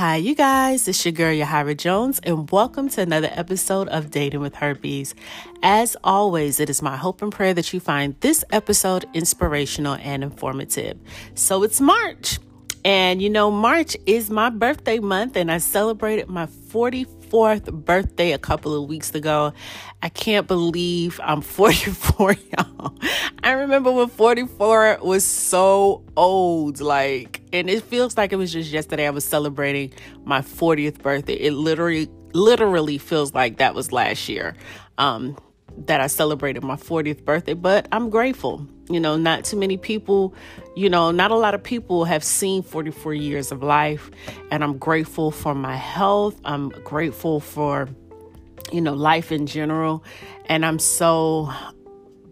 Hi, you guys. It's your girl, Yahira Jones, and welcome to another episode of Dating with Herpes. As always, it is my hope and prayer that you find this episode inspirational and informative. So it's March, and you know, March is my birthday month, and I celebrated my 44th birthday a couple of weeks ago. I can't believe I'm 44, y'all. I remember when 44 was so old, like, and it feels like it was just yesterday I was celebrating my 40th birthday. It literally, literally feels like that was last year. Um, that I celebrated my 40th birthday, but I'm grateful. You know, not too many people, you know, not a lot of people have seen 44 years of life, and I'm grateful for my health. I'm grateful for, you know, life in general, and I'm so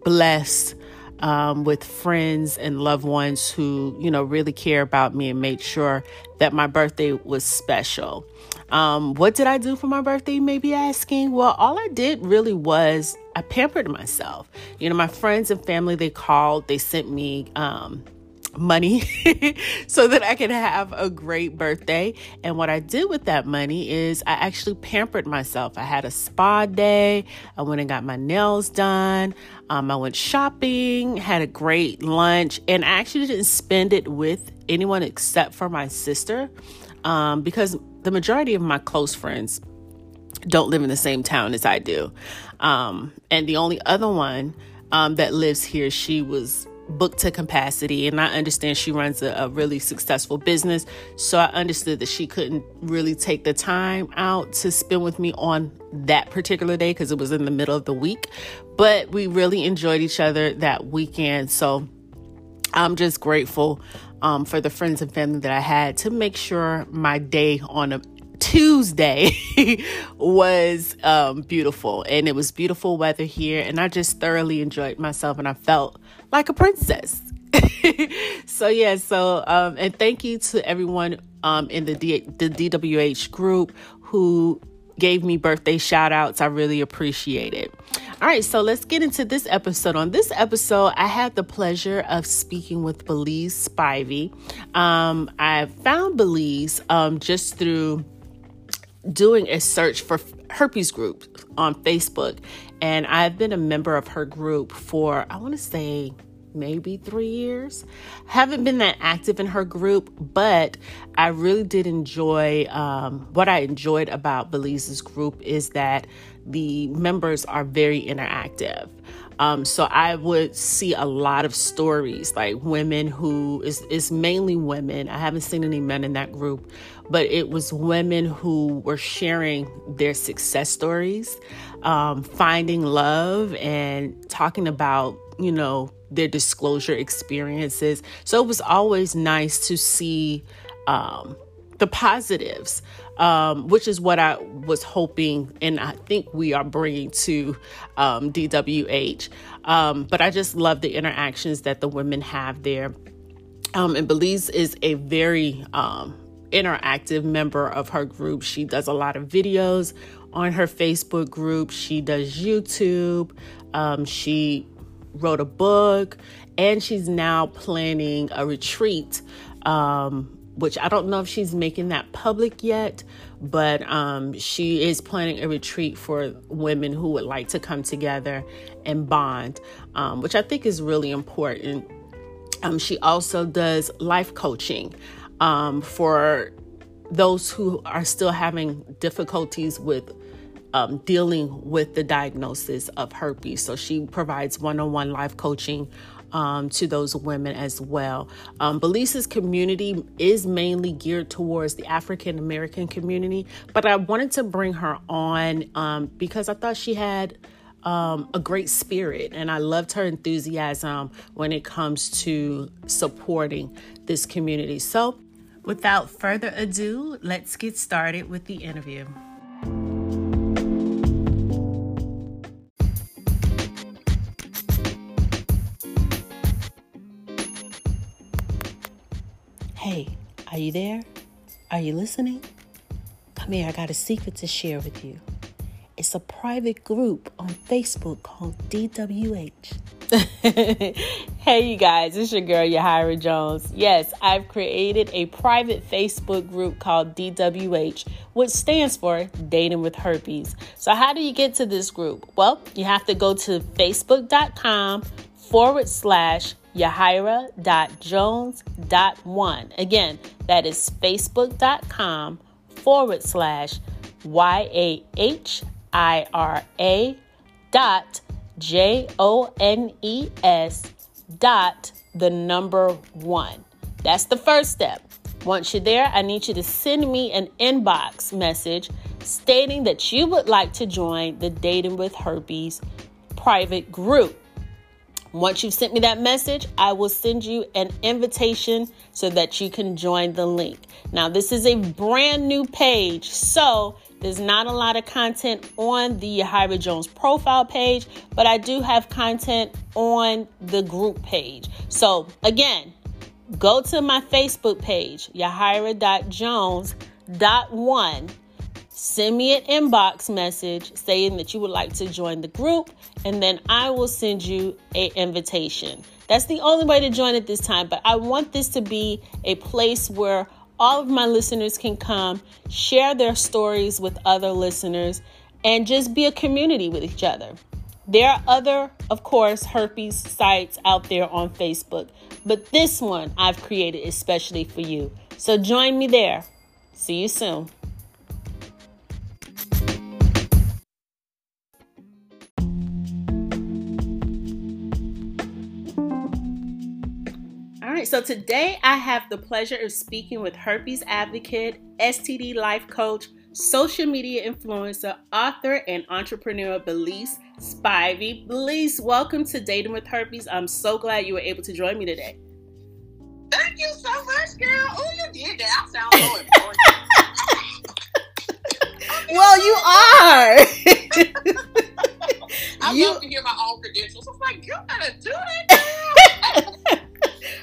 blessed um, with friends and loved ones who, you know, really care about me and made sure that my birthday was special. Um, what did I do for my birthday? You may be asking. Well, all I did really was I pampered myself. You know, my friends and family, they called, they sent me, um, money so that I could have a great birthday. And what I did with that money is I actually pampered myself. I had a spa day. I went and got my nails done. Um, I went shopping, had a great lunch, and I actually didn't spend it with anyone except for my sister um, because the majority of my close friends don't live in the same town as I do. Um, and the only other one um, that lives here, she was booked to capacity and i understand she runs a, a, really successful business. So i understood that she couldn't really take the time out to spend with me on that particular day because it was in the middle of the week. But we really enjoyed each other that weekend. So i'm just grateful um, for the friends and family that i had to make sure my day on a Tuesday was um, beautiful and it was beautiful weather here and I just thoroughly enjoyed myself and I felt like a princess. so yeah, so um, and thank you to everyone um, in the D- the DWH group who gave me birthday shout outs. I really appreciate it. All right, so let's get into this episode. On this episode, I had the pleasure of speaking with Belize Spivey. Um, I found Belize um, just through doing a search for herpes group on Facebook. And I've been a member of her group for, I want to say, maybe three years. Haven't been that active in her group, but I really did enjoy um, what I enjoyed about Belize's group is that the members are very interactive. Um, so I would see a lot of stories like women who is is mainly women. I haven't seen any men in that group, but it was women who were sharing their success stories, um, finding love, and talking about you know their disclosure experiences. So it was always nice to see um, the positives, um, which is what I was hoping, and I think we are bringing to um, DWH. Um, but I just love the interactions that the women have there. Um, and Belize is a very um, interactive member of her group. She does a lot of videos on her Facebook group. She does YouTube. Um, she wrote a book, and she's now planning a retreat, um, which I don't know if she's making that public yet, but um, she is planning a retreat for women who would like to come together and bond, um, which I think is really important. Um, she also does life coaching um, for those who are still having difficulties with um, dealing with the diagnosis of herpes. So she provides one on one life coaching um, to those women as well. Um, Belize's community is mainly geared towards the African American community, but I wanted to bring her on um, because I thought she had um, a great spirit and I loved her enthusiasm when it comes to supporting this community. So, without further ado, let's get started with the interview. Hey, are you there? Are you listening? Come here, I got a secret to share with you. It's a private group on Facebook called DWH. Hey, you guys, it's your girl, Yahira Jones. Yes, I've created a private Facebook group called DWH, which stands for Dating with Herpes. So, how do you get to this group? Well, you have to go to facebook.com forward slash yahira.jones.1. Again, that is facebook.com forward slash Y A H I R A dot J O N E S dot the number one. That's the first step. Once you're there, I need you to send me an inbox message stating that you would like to join the Dating with Herpes private group. Once you've sent me that message, I will send you an invitation so that you can join the link. Now, this is a brand new page, so there's not a lot of content on the Yahira Jones profile page, but I do have content on the group page. So, again, go to my Facebook page, yahira.jones.1 send me an inbox message saying that you would like to join the group, and then I will send you an invitation. That's the only way to join at this time, but I want this to be a place where all of my listeners can come, share their stories with other listeners, and just be a community with each other. There are other, of course, herpes sites out there on Facebook, but this one I've created especially for you. So join me there. See you soon. So today I have the pleasure of speaking with herpes advocate, STD life coach, social media influencer, author, and entrepreneur Belize Spivey. Belize, welcome to Dating with Herpes. I'm so glad you were able to join me today. Thank you so much, girl. Oh, you did that. I sound so important. well, you are. I you... love to hear my own credentials. I was like, you gotta do that.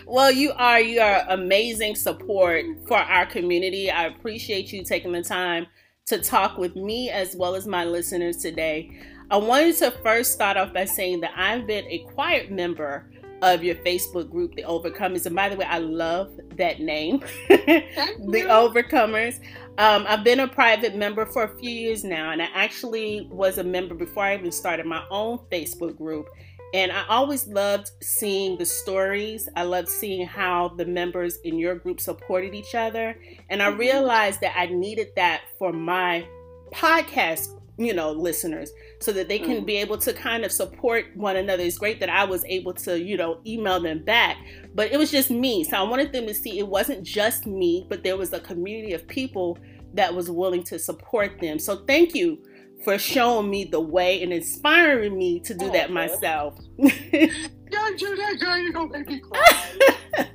Well, you are you are amazing support for our community. I appreciate you taking the time to talk with me as well as my listeners today. I wanted to first start off by saying that I've been a quiet member of your Facebook group, The Overcomers. And by the way, I love that name, The Overcomers. Um, I've been a private member for a few years now, and I actually was a member before I even started my own Facebook group. And I always loved seeing the stories. I loved seeing how the members in your group supported each other. And I mm-hmm. realized that I needed that for my podcast, you know, listeners so that they can mm. be able to kind of support one another. It's great that I was able to, you know, email them back, but it was just me. So I wanted them to see it wasn't just me, but there was a community of people that was willing to support them. So thank you for showing me the way and inspiring me to do oh, that myself. Don't do that, girl. You're gonna make me cry.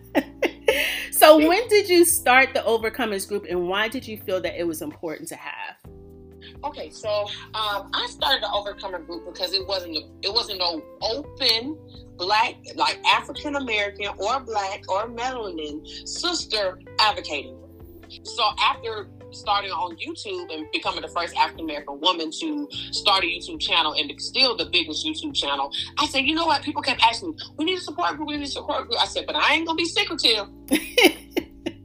so when did you start the Overcomers group, and why did you feel that it was important to have? Okay, so um, I started the Overcomer group because it wasn't a, it wasn't no open black like African American or black or melanin sister advocating. So after starting on YouTube and becoming the first African American woman to start a YouTube channel and still the biggest YouTube channel, I said, you know what? People kept asking me, we need a support group, we need a support group. I said, but I ain't gonna be secretive.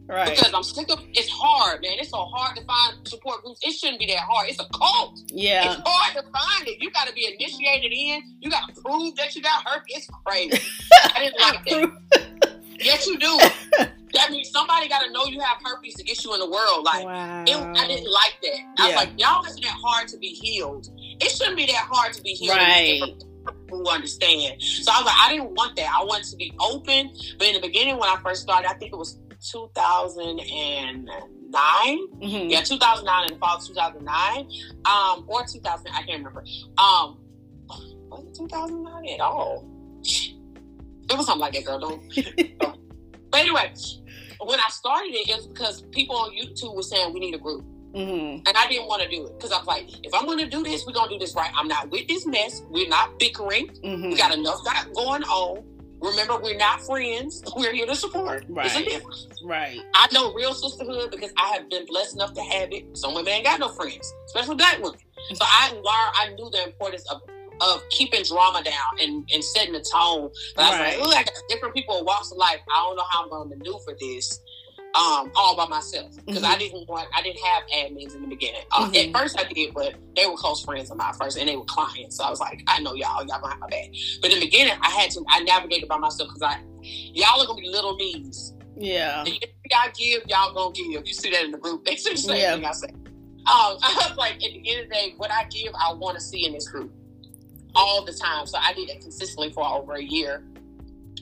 Right. Because I'm sick of it's hard, man. It's so hard to find support groups. It shouldn't be that hard. It's a cult. Yeah. It's hard to find it. You gotta be initiated in. You gotta prove that you got herpes. It's crazy. I didn't like that. yes, you do. That means somebody gotta know you have herpes to get you in the world. Like wow. it, I didn't like that. I was like, y'all isn't that hard to be healed. It shouldn't be that hard to be healed. Right who understand. So I was like, I didn't want that. I wanted to be open. But in the beginning, when I first started, I think it was 2009. Mm-hmm. Yeah, 2009 in the fall of 2009. Um, or 2000, I can't remember. Um, was it 2009 at all? It was something like that, girl. Don't. but anyway, when I started it, it was because people on YouTube were saying we need a group. Mm-hmm. And I didn't want to do it because I was like, if I'm going to do this, we're going to do this right. I'm not with this mess. We're not bickering. Mm-hmm. We got enough got going on. Remember, we're not friends. We're here to support. Right. It's a difference. Right. I know real sisterhood because I have been blessed enough to have it. Some women ain't got no friends, especially black women. So I learned, I knew the importance of of keeping drama down and, and setting the tone. But I was like, look, I got different people walks of life. I don't know how I'm going to maneuver this um, all by myself because mm-hmm. I didn't want, I didn't have admins in the beginning. Uh, mm-hmm. At first, I did, but they were close friends of mine first, and they were clients. So I was like, I know y'all, y'all gonna have my back. But in the beginning, I had to, I navigated by myself because I, y'all are gonna be little me's. Yeah. And I give, y'all gonna give. You see that in the group. They say the same yeah. thing I say. Um, I was like, at the end of the day, what I give, I want to see in this group all the time. So I did it consistently for over a year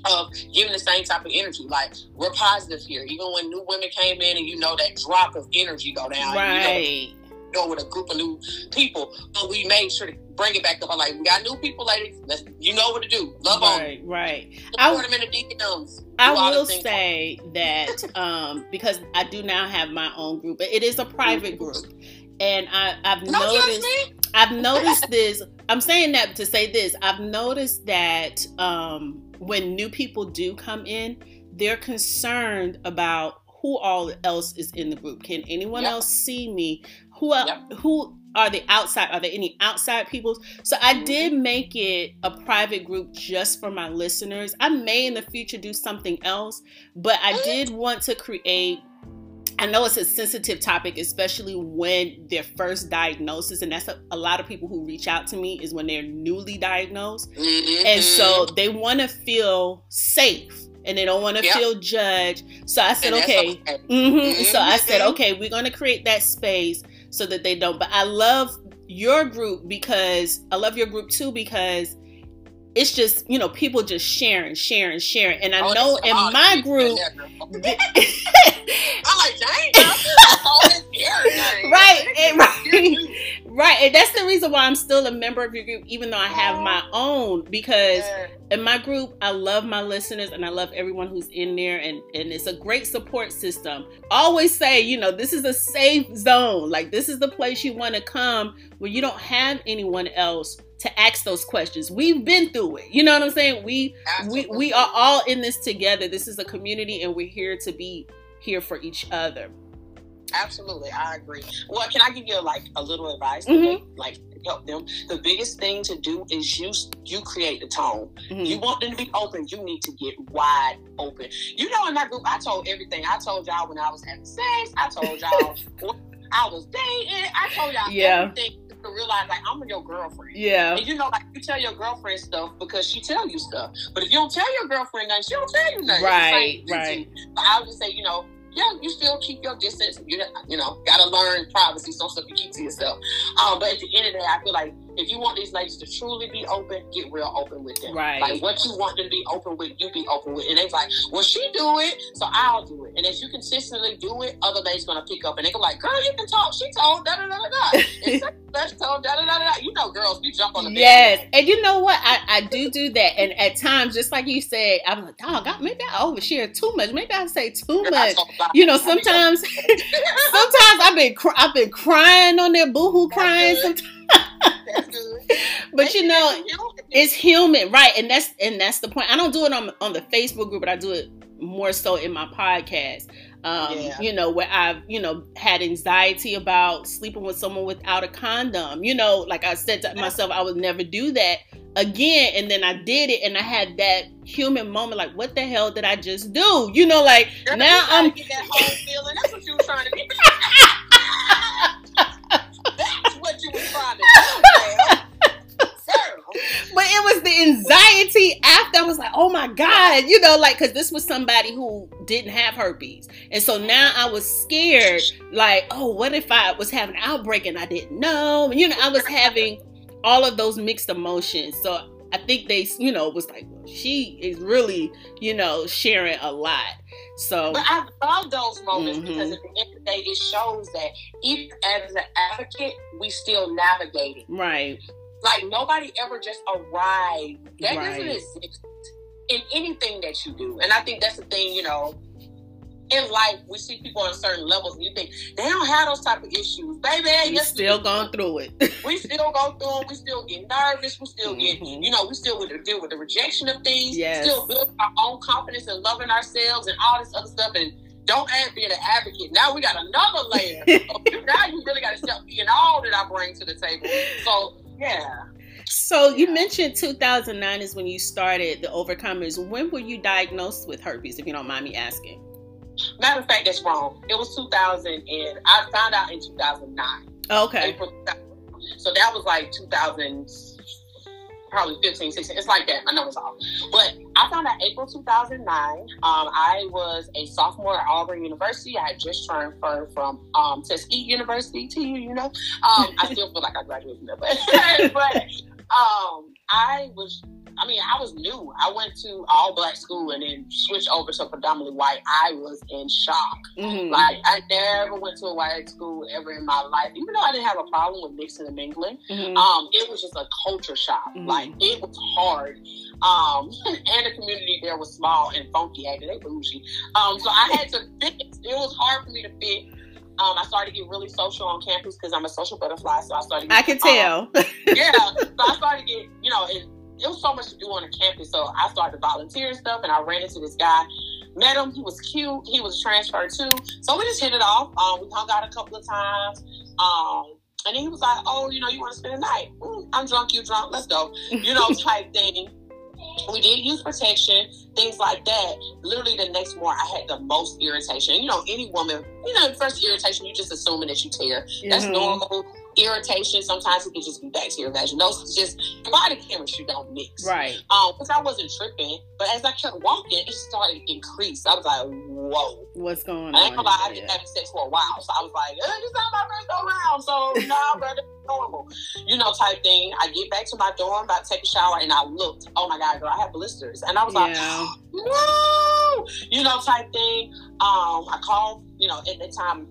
of giving the same type of energy. Like we're positive here. Even when new women came in and you know that drop of energy go down. Right. You know, with a group of new people, but we made sure to bring it back up. I'm like, we got new people, ladies. Let's, you know what to do. Love right, on. Right, Support them in the DMs. I will say that um, because I do now have my own group, but it is a private group, and I, have noticed. I've noticed this. I'm saying that to say this. I've noticed that um, when new people do come in, they're concerned about who all else is in the group. Can anyone yep. else see me? Who yep. who are the outside? Are there any outside people? So I mm-hmm. did make it a private group just for my listeners. I may in the future do something else, but I mm-hmm. did want to create I know it's a sensitive topic, especially when their first diagnosis, and that's a, a, lot of people who reach out to me is when they're newly diagnosed, mm-hmm. and so they want to feel safe and they don't want to yep. feel judged. So I said, okay. okay. Mm-hmm. Mm-hmm. So I said, mm-hmm. okay, we're going to create that space so that they don't. But I love your group because I love your group too because it's just you know people just sharing, sharing, sharing, and I oh, know in my group, I'm like, right, and, right, right, and that's the reason why I'm still a member of your group, even though I have my own. Because in my group, I love my listeners and I love everyone who's in there, and and it's a great support system. always say, you know, this is a safe zone. Like this is the place you want to come when you don't have anyone else to ask those questions. We've been through it. You know what I'm saying? We we we are all in this together. This is a community and we're here to be here for each other. Absolutely, I agree. Well, can I give you like a little advice? Mm-hmm. Like help them. The biggest thing to do is you you create the tone. Mm-hmm. You want them to be open. You need to get wide open. You know, in my group, I told everything. I told y'all when I was having sex. I told y'all I was dating. I told y'all yeah. everything to realize like I'm your girlfriend. Yeah. And you know, like you tell your girlfriend stuff because she tell you stuff. But if you don't tell your girlfriend nothing, she don't tell you nothing. Right. Right. But I would just say, you know, yeah, you still keep your distance. You you know, gotta learn privacy. Some stuff you keep to yourself. Um, but at the end of the day, I feel like if you want these ladies to truly be open, get real open with them. Right. Like what you want them to be open with, you be open with. And they're like, well, she do it, so I'll do it. And as you consistently do it, other ladies gonna pick up and they go like, girl, you can talk. She told da da da da da. Let's told da da da da. You know, girls, we jump on the yes. Bed. And you know what? I, I do do that. And at times, just like you said, I'm like, dog, maybe I overshare too much. Maybe I say too much. You know, sometimes, sometimes I've been I've been crying on there, boohoo crying. Sometimes but you know, it's human, right? And that's and that's the point. I don't do it on on the Facebook group, but I do it more so in my podcast. Um, yeah. you know, where I've, you know, had anxiety about sleeping with someone without a condom. You know, like I said to myself, I would never do that again. And then I did it and I had that human moment, like, what the hell did I just do? You know, like Girl, now I'm get that whole feeling. That's what you were trying to but it was the anxiety after I was like, oh my God, you know, like, because this was somebody who didn't have herpes. And so now I was scared, like, oh, what if I was having an outbreak and I didn't know? You know, I was having all of those mixed emotions. So I think they, you know, was like, she is really, you know, sharing a lot. So, but I love those moments mm-hmm. because at the end of the day, it shows that even as an advocate, we still navigate it. Right. Like nobody ever just arrived. That right. doesn't exist in anything that you do. And I think that's the thing, you know, in life we see people on certain levels and you think they don't have those type of issues. Baby, we still going through it. we still go through it. We still get nervous. We still get, mm-hmm. you know, we still with deal with the rejection of things. Yes. Still build our own confidence and loving ourselves and all this other stuff. And don't add being an advocate. Now we got another layer. now you really got to step in all that I bring to the table. So yeah. So you mentioned 2009 is when you started the Overcomers. When were you diagnosed with herpes, if you don't mind me asking? Matter of fact, that's wrong. It was 2000, and I found out in 2009. Okay. April, so that was like 2000, probably 15, 16. It's like that. I know it's off. But I found out April 2009. Um, I was a sophomore at Auburn University. I had just transferred from um, Tuskegee University to you, you know. Um, I still feel like I graduated from there, but, but um, I was I mean, I was new. I went to all black school and then switched over to predominantly white. I was in shock. Mm-hmm. Like I never went to a white school ever in my life, even though I didn't have a problem with mixing and mingling. Mm-hmm. Um, it was just a culture shock. Mm-hmm. Like it was hard. Um, and the community there was small and funky. Acting they bougie. Um, so I had to fit. It was hard for me to fit. Um, I started to get really social on campus because I'm a social butterfly. So I started. Get, I can tell. Um, yeah. So I started to get, you know, it, it was so much to do on the campus. So I started to volunteer and stuff, and I ran into this guy. Met him. He was cute. He was transferred too. So we just hit it off. Um, we hung out a couple of times. Um, and then he was like, "Oh, you know, you want to spend the night? Mm, I'm drunk. You drunk? Let's go." You know, type thing. We did use protection, things like that. Literally, the next morning, I had the most irritation. You know, any woman, you know, first irritation, you just assuming that you tear. That's mm-hmm. normal irritation. Sometimes it can just be bacterial vaginosis. Just body chemistry don't mix. Right. Um, because I wasn't tripping, but as I kept walking, it started to increase. I was like, whoa. What's going on? I ain't gonna lie, I've been having sex for a while. So I was like, eh, this is not my first go round. So nah, brother, normal. You know, type thing. I get back to my dorm, about to take a shower, and I looked, oh my God, girl, I have blisters. And I was like, yeah. no, you know, type thing. Um, I called, you know, at the time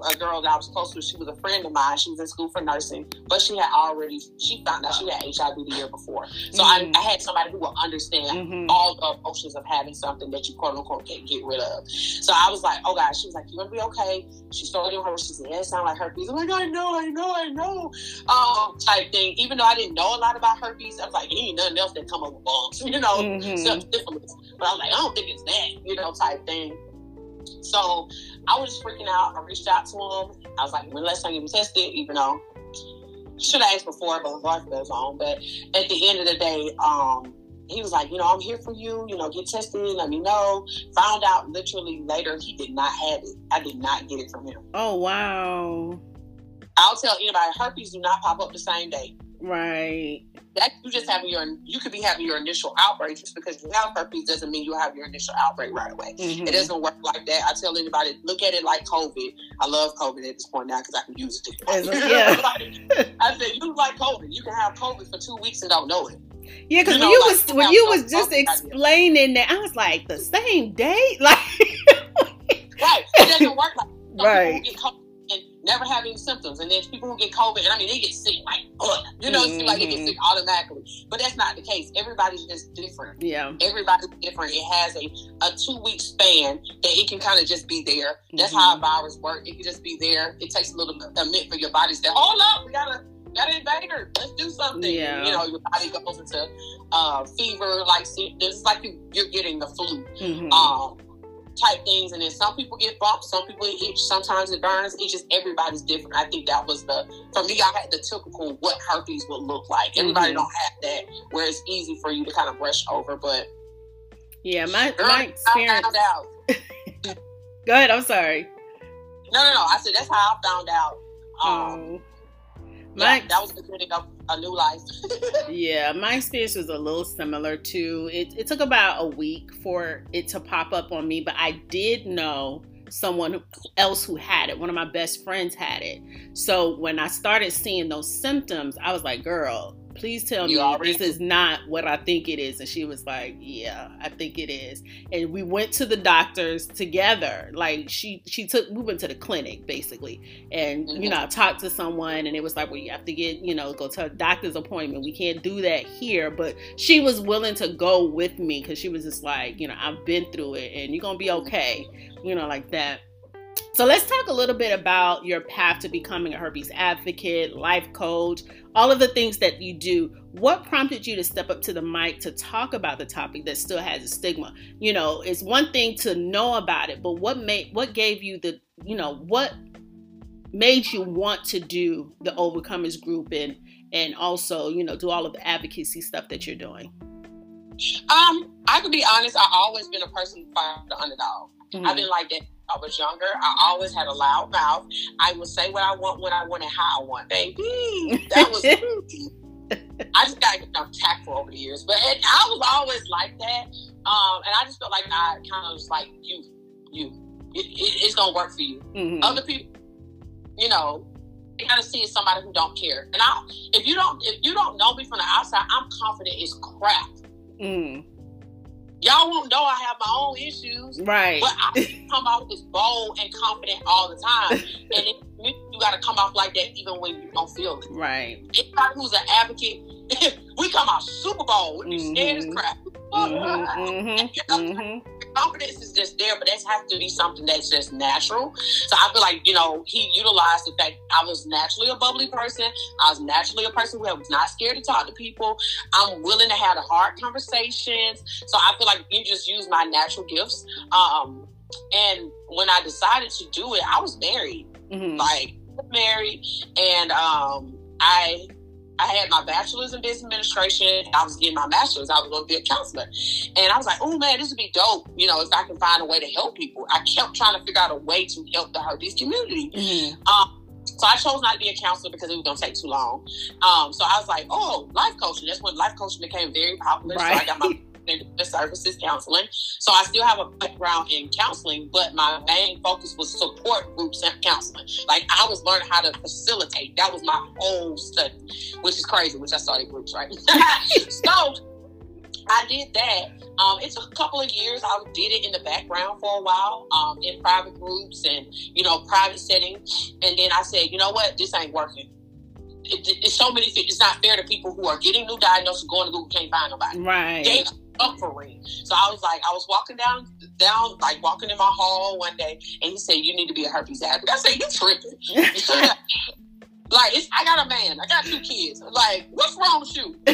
a girl that I was close to. She was a friend of mine. She was in school for nursing, but she had already she found out she had HIV the year before. So mm-hmm. I, I, had somebody who would understand mm-hmm. all the emotions of having something that you quote unquote can't get rid of. So I was like, oh God, she was like, you gonna be okay. She started her. She said, yeah, it sounds like herpes. I'm like, I know, I know, I know, um, type thing. Even though I didn't know a lot about herpes, I was like, ain't nothing else that come with bumps, you know, mm-hmm. self But I was like, I don't think it's that, you know, type thing. So I was just freaking out. I reached out to him. I was like, when last time you tested, even though should have asked before, but life goes on. But at the end of the day, um, he was like, you know, I'm here for you. You know, get tested. Let me know. Found out literally later he did not have it. I did not get it from him. Oh wow. I'll tell anybody, herpes do not pop up the same day. Right. That you just having your you could be having your initial outbreak just because you have herpes doesn't mean you have your initial outbreak right away. Mm-hmm. It doesn't work like that. I tell anybody look at it like COVID. I love COVID at this point now because I can use it. yeah. I said you like COVID. You can have COVID for two weeks and don't know it. Yeah, because when you like, was when you was just explaining that, I was like the same day, like right. It doesn't work like right never have any symptoms. And there's people who get COVID, and I mean, they get sick like, ugh, you know, mm-hmm. like they get sick mm-hmm. automatically. But that's not the case. Everybody's just different. Yeah. Everybody's different. It has a, a two week span that it can kind of just be there. That's mm-hmm. how a virus works. It can just be there. It takes a little bit, a minute for your body to say, hold up, we gotta, got an invader. Let's do something. Yeah. You know, your body goes into uh, fever, like, it's like you, you're getting the flu. Mm-hmm. Um, type things. And then some people get bumps, some people itch, sometimes it burns. It's just everybody's different. I think that was the for me. I had the typical what herpes would look like. Everybody mm-hmm. don't have that, where it's easy for you to kind of brush over. But yeah, my girl, my experience. Go ahead. I'm sorry. No, no, no. I said that's how I found out. Um, oh. My, yeah, that was the beginning of a new life. yeah, my experience was a little similar too. It, it took about a week for it to pop up on me, but I did know someone else who had it. One of my best friends had it. So when I started seeing those symptoms, I was like, girl, please tell you me this is not what I think it is. And she was like, yeah, I think it is. And we went to the doctors together. Like she, she took, we went to the clinic basically. And, mm-hmm. you know, I talked to someone and it was like, well, you have to get, you know, go to a doctor's appointment. We can't do that here. But she was willing to go with me because she was just like, you know, I've been through it and you're going to be mm-hmm. okay, you know, like that. So let's talk a little bit about your path to becoming a herpes advocate, life coach, all of the things that you do. What prompted you to step up to the mic to talk about the topic that still has a stigma? You know, it's one thing to know about it, but what made what gave you the, you know, what made you want to do the overcomers group and and also, you know, do all of the advocacy stuff that you're doing? Um, I could be honest. i've always been a person who fight the underdog. Mm-hmm. I've been like that. I was younger. I always had a loud mouth. I would say what I want when I want and how I want, baby. That was. I just got enough tactful over the years, but it, I was always like that. Um, and I just felt like I kind of was like you, you. It, it, it's gonna work for you. Mm-hmm. Other people, you know, you gotta see somebody who don't care. And I, if you don't, if you don't know me from the outside, I'm confident it's crap. Mm. Y'all won't know I have my own issues, right? But I come out as bold and confident all the time, and it, you got to come off like that even when you don't feel it, right? Anybody who's an advocate, we come out super bold. Mm-hmm. scared as crap. Mm-hmm. mm-hmm confidence is just there, but that has to be something that's just natural. So I feel like, you know, he utilized the fact I was naturally a bubbly person. I was naturally a person who was not scared to talk to people. I'm willing to have the hard conversations. So I feel like you just use my natural gifts. Um, and when I decided to do it, I was married. Mm-hmm. Like married and um I I had my bachelor's in business administration. I was getting my master's. I was going to be a counselor. And I was like, oh man, this would be dope, you know, if I can find a way to help people. I kept trying to figure out a way to help the herpes community. Mm-hmm. Um, so I chose not to be a counselor because it was going to take too long. Um, so I was like, oh, life coaching. That's when life coaching became very popular. Right. So I got my the services counseling. So I still have a background in counseling, but my main focus was support groups and counseling. Like I was learning how to facilitate. That was my whole study, which is crazy, which I started groups, right? so I did that. Um, it took a couple of years. I did it in the background for a while, um, in private groups and you know private settings. And then I said, you know what, this ain't working. It, it, it's so many. Things, it's not fair to people who are getting new diagnoses, going to Google, can't find nobody. Right. They suffering. So I was like, I was walking down, down, like walking in my hall one day, and he said, "You need to be a herpes advocate." I said, "You tripping?" like, it's, I got a man, I got two kids. Like, what's wrong with you?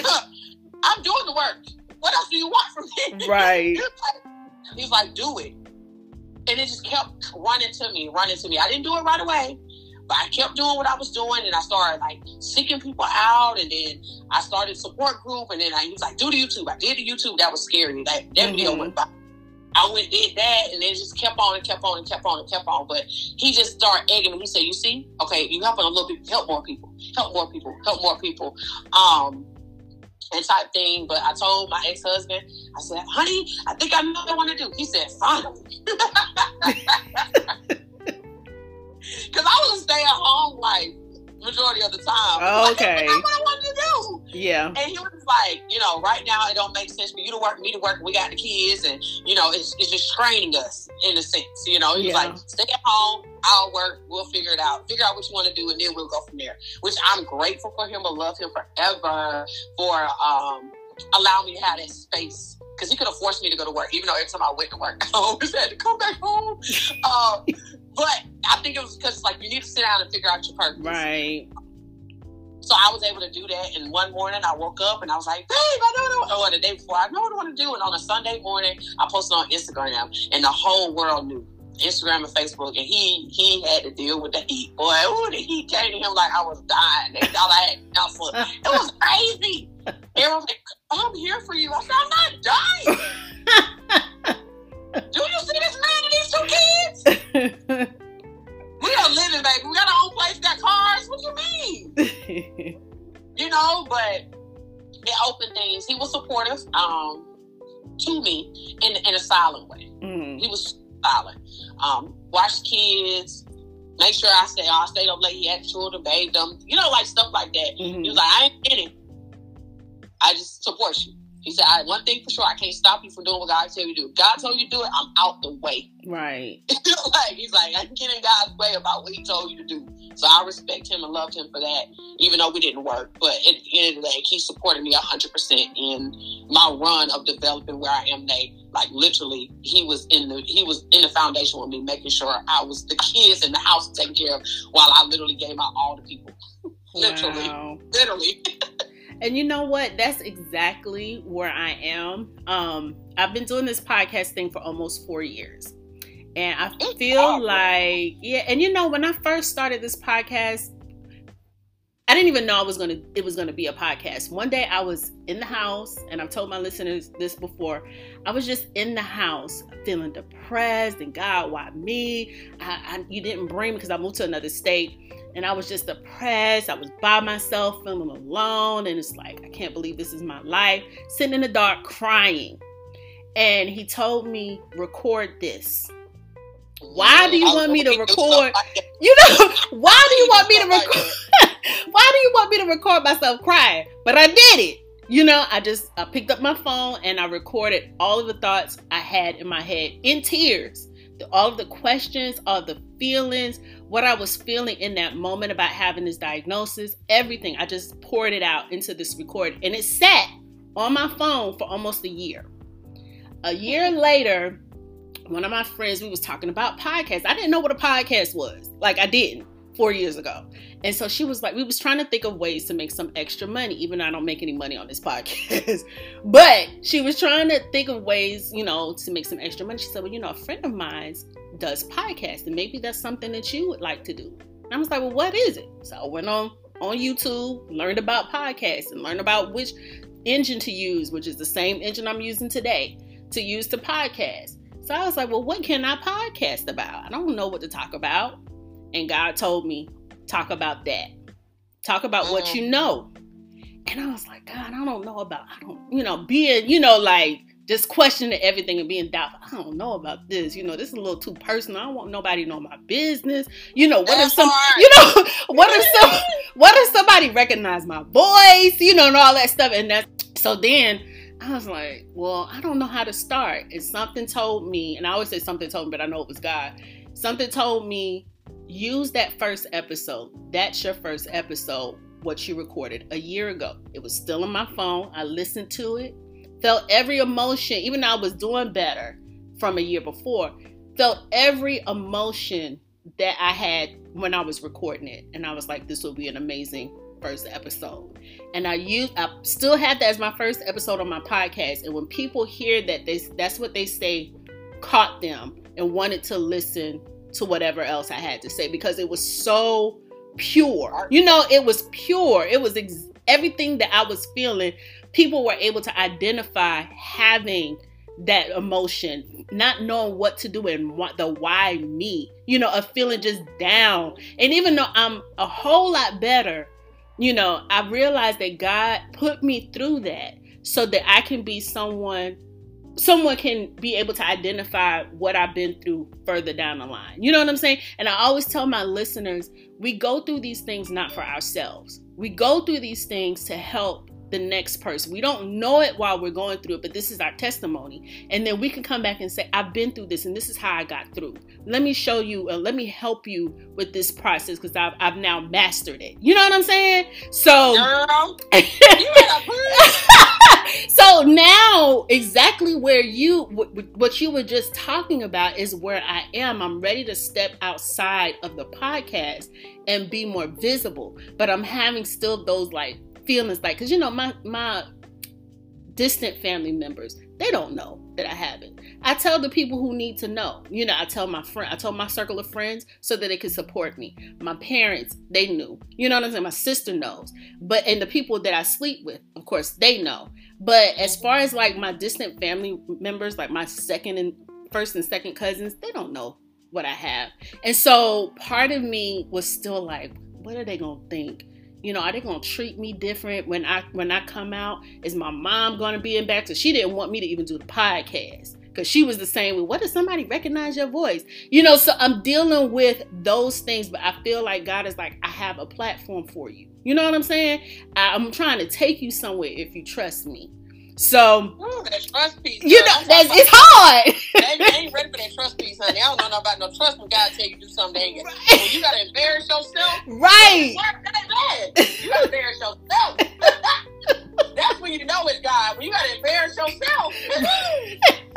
I'm doing the work. What else do you want from me? Right. He's like, do it. And it just kept running to me, running to me. I didn't do it right away. But I kept doing what I was doing, and I started like seeking people out, and then I started support group, and then I was like, do the YouTube. I did the YouTube. That was scary. Like that mm-hmm. video went by. I went did that, and then just kept on and kept on and kept on and kept on. But he just started egging me. He said, "You see, okay, you helping a little bit. Help more people. Help more people. Help more people." Um, and type thing. But I told my ex husband, I said, "Honey, I think I know what I want to do." He said, "Fine." Because I was a stay at home like majority of the time. Oh, okay. Like, what I wanted to do. Yeah. And he was like, you know, right now it don't make sense for you to work, me to work. We got the kids, and you know, it's, it's just training us in a sense. You know, he's yeah. like, stay at home. I'll work. We'll figure it out. Figure out what you want to do, and then we'll go from there. Which I'm grateful for him. I love him forever for um, allowing me to have that space because he could have forced me to go to work, even though every time I went to work, I always had to come back home. Um, but I think it was because like you need to sit down and figure out your purpose. Right. So I was able to do that. And one morning I woke up and I was like, babe, I know what I want. Or the day before, I know what I want to do. And on a Sunday morning, I posted on Instagram and the whole world knew. Instagram and Facebook, and he he had to deal with the heat. Boy, ooh, the heat came to him like I was dying. They thought I had. It was crazy. Everyone was like, I'm here for you. I said, I'm not dying. Do you see this man these two kids? we are living, baby. We got our own place, got cars. What do you mean? you know, but it opened things. He was supportive um, to me in, in a silent way. Mm. He was silent. Um, watch kids, make sure I stay. I stayed up late. He had children, bathed them, you know, like stuff like that. Mm-hmm. He was like, I ain't kidding. I just support you. He said, I, one thing for sure, I can't stop you from doing what God tell you to do. God told you to do it, I'm out the way. Right. like he's like, I can get in God's way about what he told you to do. So I respect him and loved him for that, even though we didn't work. But at the end of the day, he supported me hundred percent in my run of developing where I am today. Like literally, he was in the he was in the foundation with me, making sure I was the kids in the house taken care of while I literally gave my all to people. literally. Literally. And you know what? That's exactly where I am. Um, I've been doing this podcast thing for almost four years. And I feel like, yeah, and you know, when I first started this podcast, I didn't even know I was gonna it was gonna be a podcast. One day I was in the house, and I've told my listeners this before. I was just in the house feeling depressed, and God, why me? I, I, you didn't bring me because I moved to another state, and I was just depressed. I was by myself, feeling alone, and it's like I can't believe this is my life. Sitting in the dark, crying, and He told me record this. Why do you want me to record? You know, why do you want me to record? why do you want me to record myself crying? But I did it. You know, I just I picked up my phone and I recorded all of the thoughts I had in my head in tears. All of the questions, all of the feelings, what I was feeling in that moment about having this diagnosis, everything. I just poured it out into this record and it sat on my phone for almost a year. A year later, one of my friends, we was talking about podcasts. I didn't know what a podcast was. Like I didn't four years ago. And so she was like, we was trying to think of ways to make some extra money, even though I don't make any money on this podcast. but she was trying to think of ways, you know, to make some extra money. She said, Well, you know, a friend of mine does podcasts, and maybe that's something that you would like to do. And I was like, Well, what is it? So I went on on YouTube, learned about podcasts and learned about which engine to use, which is the same engine I'm using today to use to podcast. So I was like, well, what can I podcast about? I don't know what to talk about. And God told me, talk about that. Talk about mm. what you know. And I was like, God, I don't know about, I don't, you know, being, you know, like just questioning everything and being doubtful. I don't know about this. You know, this is a little too personal. I don't want nobody to know my business. You know, what That's if some, hard. you know, what if some, what if somebody recognize my voice? You know, and all that stuff. And that, so then I was like, well, I don't know how to start. And something told me, and I always say something told me, but I know it was God. Something told me use that first episode. That's your first episode, what you recorded a year ago. It was still on my phone. I listened to it, felt every emotion, even though I was doing better from a year before, felt every emotion that I had when I was recording it. And I was like, this will be an amazing first episode. And I use I still have that as my first episode on my podcast. And when people hear that they that's what they say caught them and wanted to listen to whatever else I had to say because it was so pure. You know, it was pure. It was ex- everything that I was feeling. People were able to identify having that emotion, not knowing what to do and what the why me, you know, of feeling just down. And even though I'm a whole lot better, you know, I realized that God put me through that so that I can be someone someone can be able to identify what I've been through further down the line. You know what I'm saying? And I always tell my listeners, we go through these things not for ourselves. We go through these things to help the next person. We don't know it while we're going through it, but this is our testimony. And then we can come back and say, I've been through this and this is how I got through. Let me show you, uh, let me help you with this process because I've, I've now mastered it. You know what I'm saying? So, so now exactly where you, what you were just talking about is where I am. I'm ready to step outside of the podcast and be more visible, but I'm having still those like feelings like because you know my my distant family members they don't know that i have it. I tell the people who need to know you know i tell my friend i told my circle of friends so that they could support me. My parents they knew you know what i'm saying? My sister knows but and the people that i sleep with of course they know. But as far as like my distant family members like my second and first and second cousins they don't know what i have. And so part of me was still like what are they gonna think you know, are they gonna treat me different when I when I come out? Is my mom gonna be in back? So she didn't want me to even do the podcast because she was the same way. What if somebody recognize your voice? You know, so I'm dealing with those things, but I feel like God is like, I have a platform for you. You know what I'm saying? I'm trying to take you somewhere if you trust me. So Ooh, trust piece. You know, that's, it's hard. they, they, ain't ready for that trust piece, honey. I don't know about no trust when God tell you do something. Ain't right. when you gotta embarrass yourself. Right. You gotta embarrass yourself. that's when you know it's God. When you gotta embarrass yourself.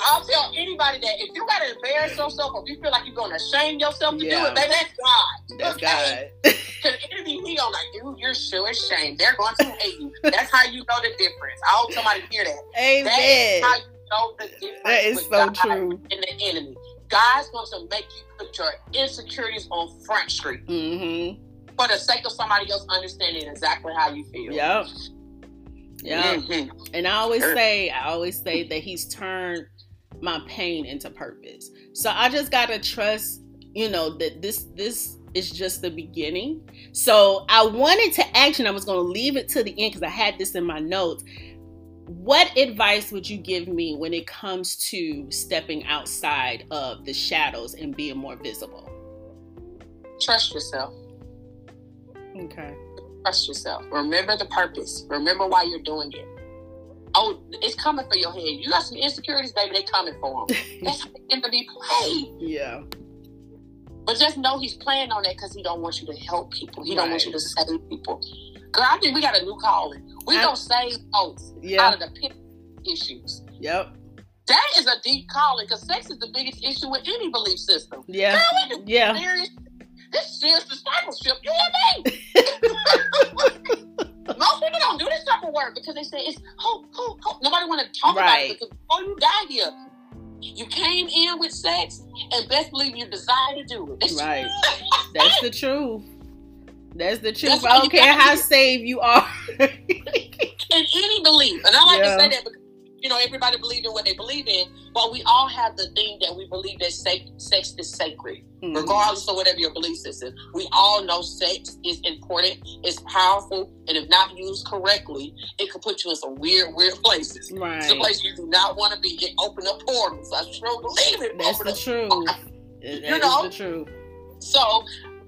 I'll tell anybody that if you gotta embarrass yourself or if you feel like you're gonna shame yourself to yeah. do it, baby, that's God. That's okay? God. Because the enemy, he don't like, dude, you're sure ashamed. They're going to hate you. That's how you know the difference. I hope somebody hear that. Amen. That's how you know the difference. That is so God true. And the enemy. God's going to make you put your insecurities on front street. Mm-hmm. for the sake of somebody else understanding exactly how you feel. Yep. Yeah. Mm-hmm. And I always say, I always say that he's turned my pain into purpose. So I just gotta trust, you know, that this this is just the beginning. So I wanted to action. I was gonna leave it to the end because I had this in my notes. What advice would you give me when it comes to stepping outside of the shadows and being more visible? Trust yourself. Okay. Trust yourself. Remember the purpose. Remember why you're doing it. Oh, it's coming for your head. You got some insecurities, baby. They coming for them. That's how they to be played. Yeah. But just know he's playing on that because he don't want you to help people. He right. don't want you to save people. Girl, I think we got a new calling. We I, don't save folks yeah. out of the pit issues. Yep. That is a deep calling because sex is the biggest issue with any belief system. Yeah. Girl, yeah. Serious, this serious discipleship. You? Most people don't do this type of work because they say it's hope, hope, hope. Nobody want to talk right. about it because before you die here, you came in with sex and best believe you desire to do it. right. That's the truth. That's the truth. That's I don't care how saved you are. in any belief. And I like yeah. to say that because you know, everybody believe in what they believe in, but we all have the thing that we believe that sex is sacred, mm-hmm. regardless of whatever your belief system. We all know sex is important, it's powerful, and if not used correctly, it could put you in some weird, weird places. Right. Some places you do not want to be. It open up portals. I sure believe it. That's the truth. That you know? the truth. So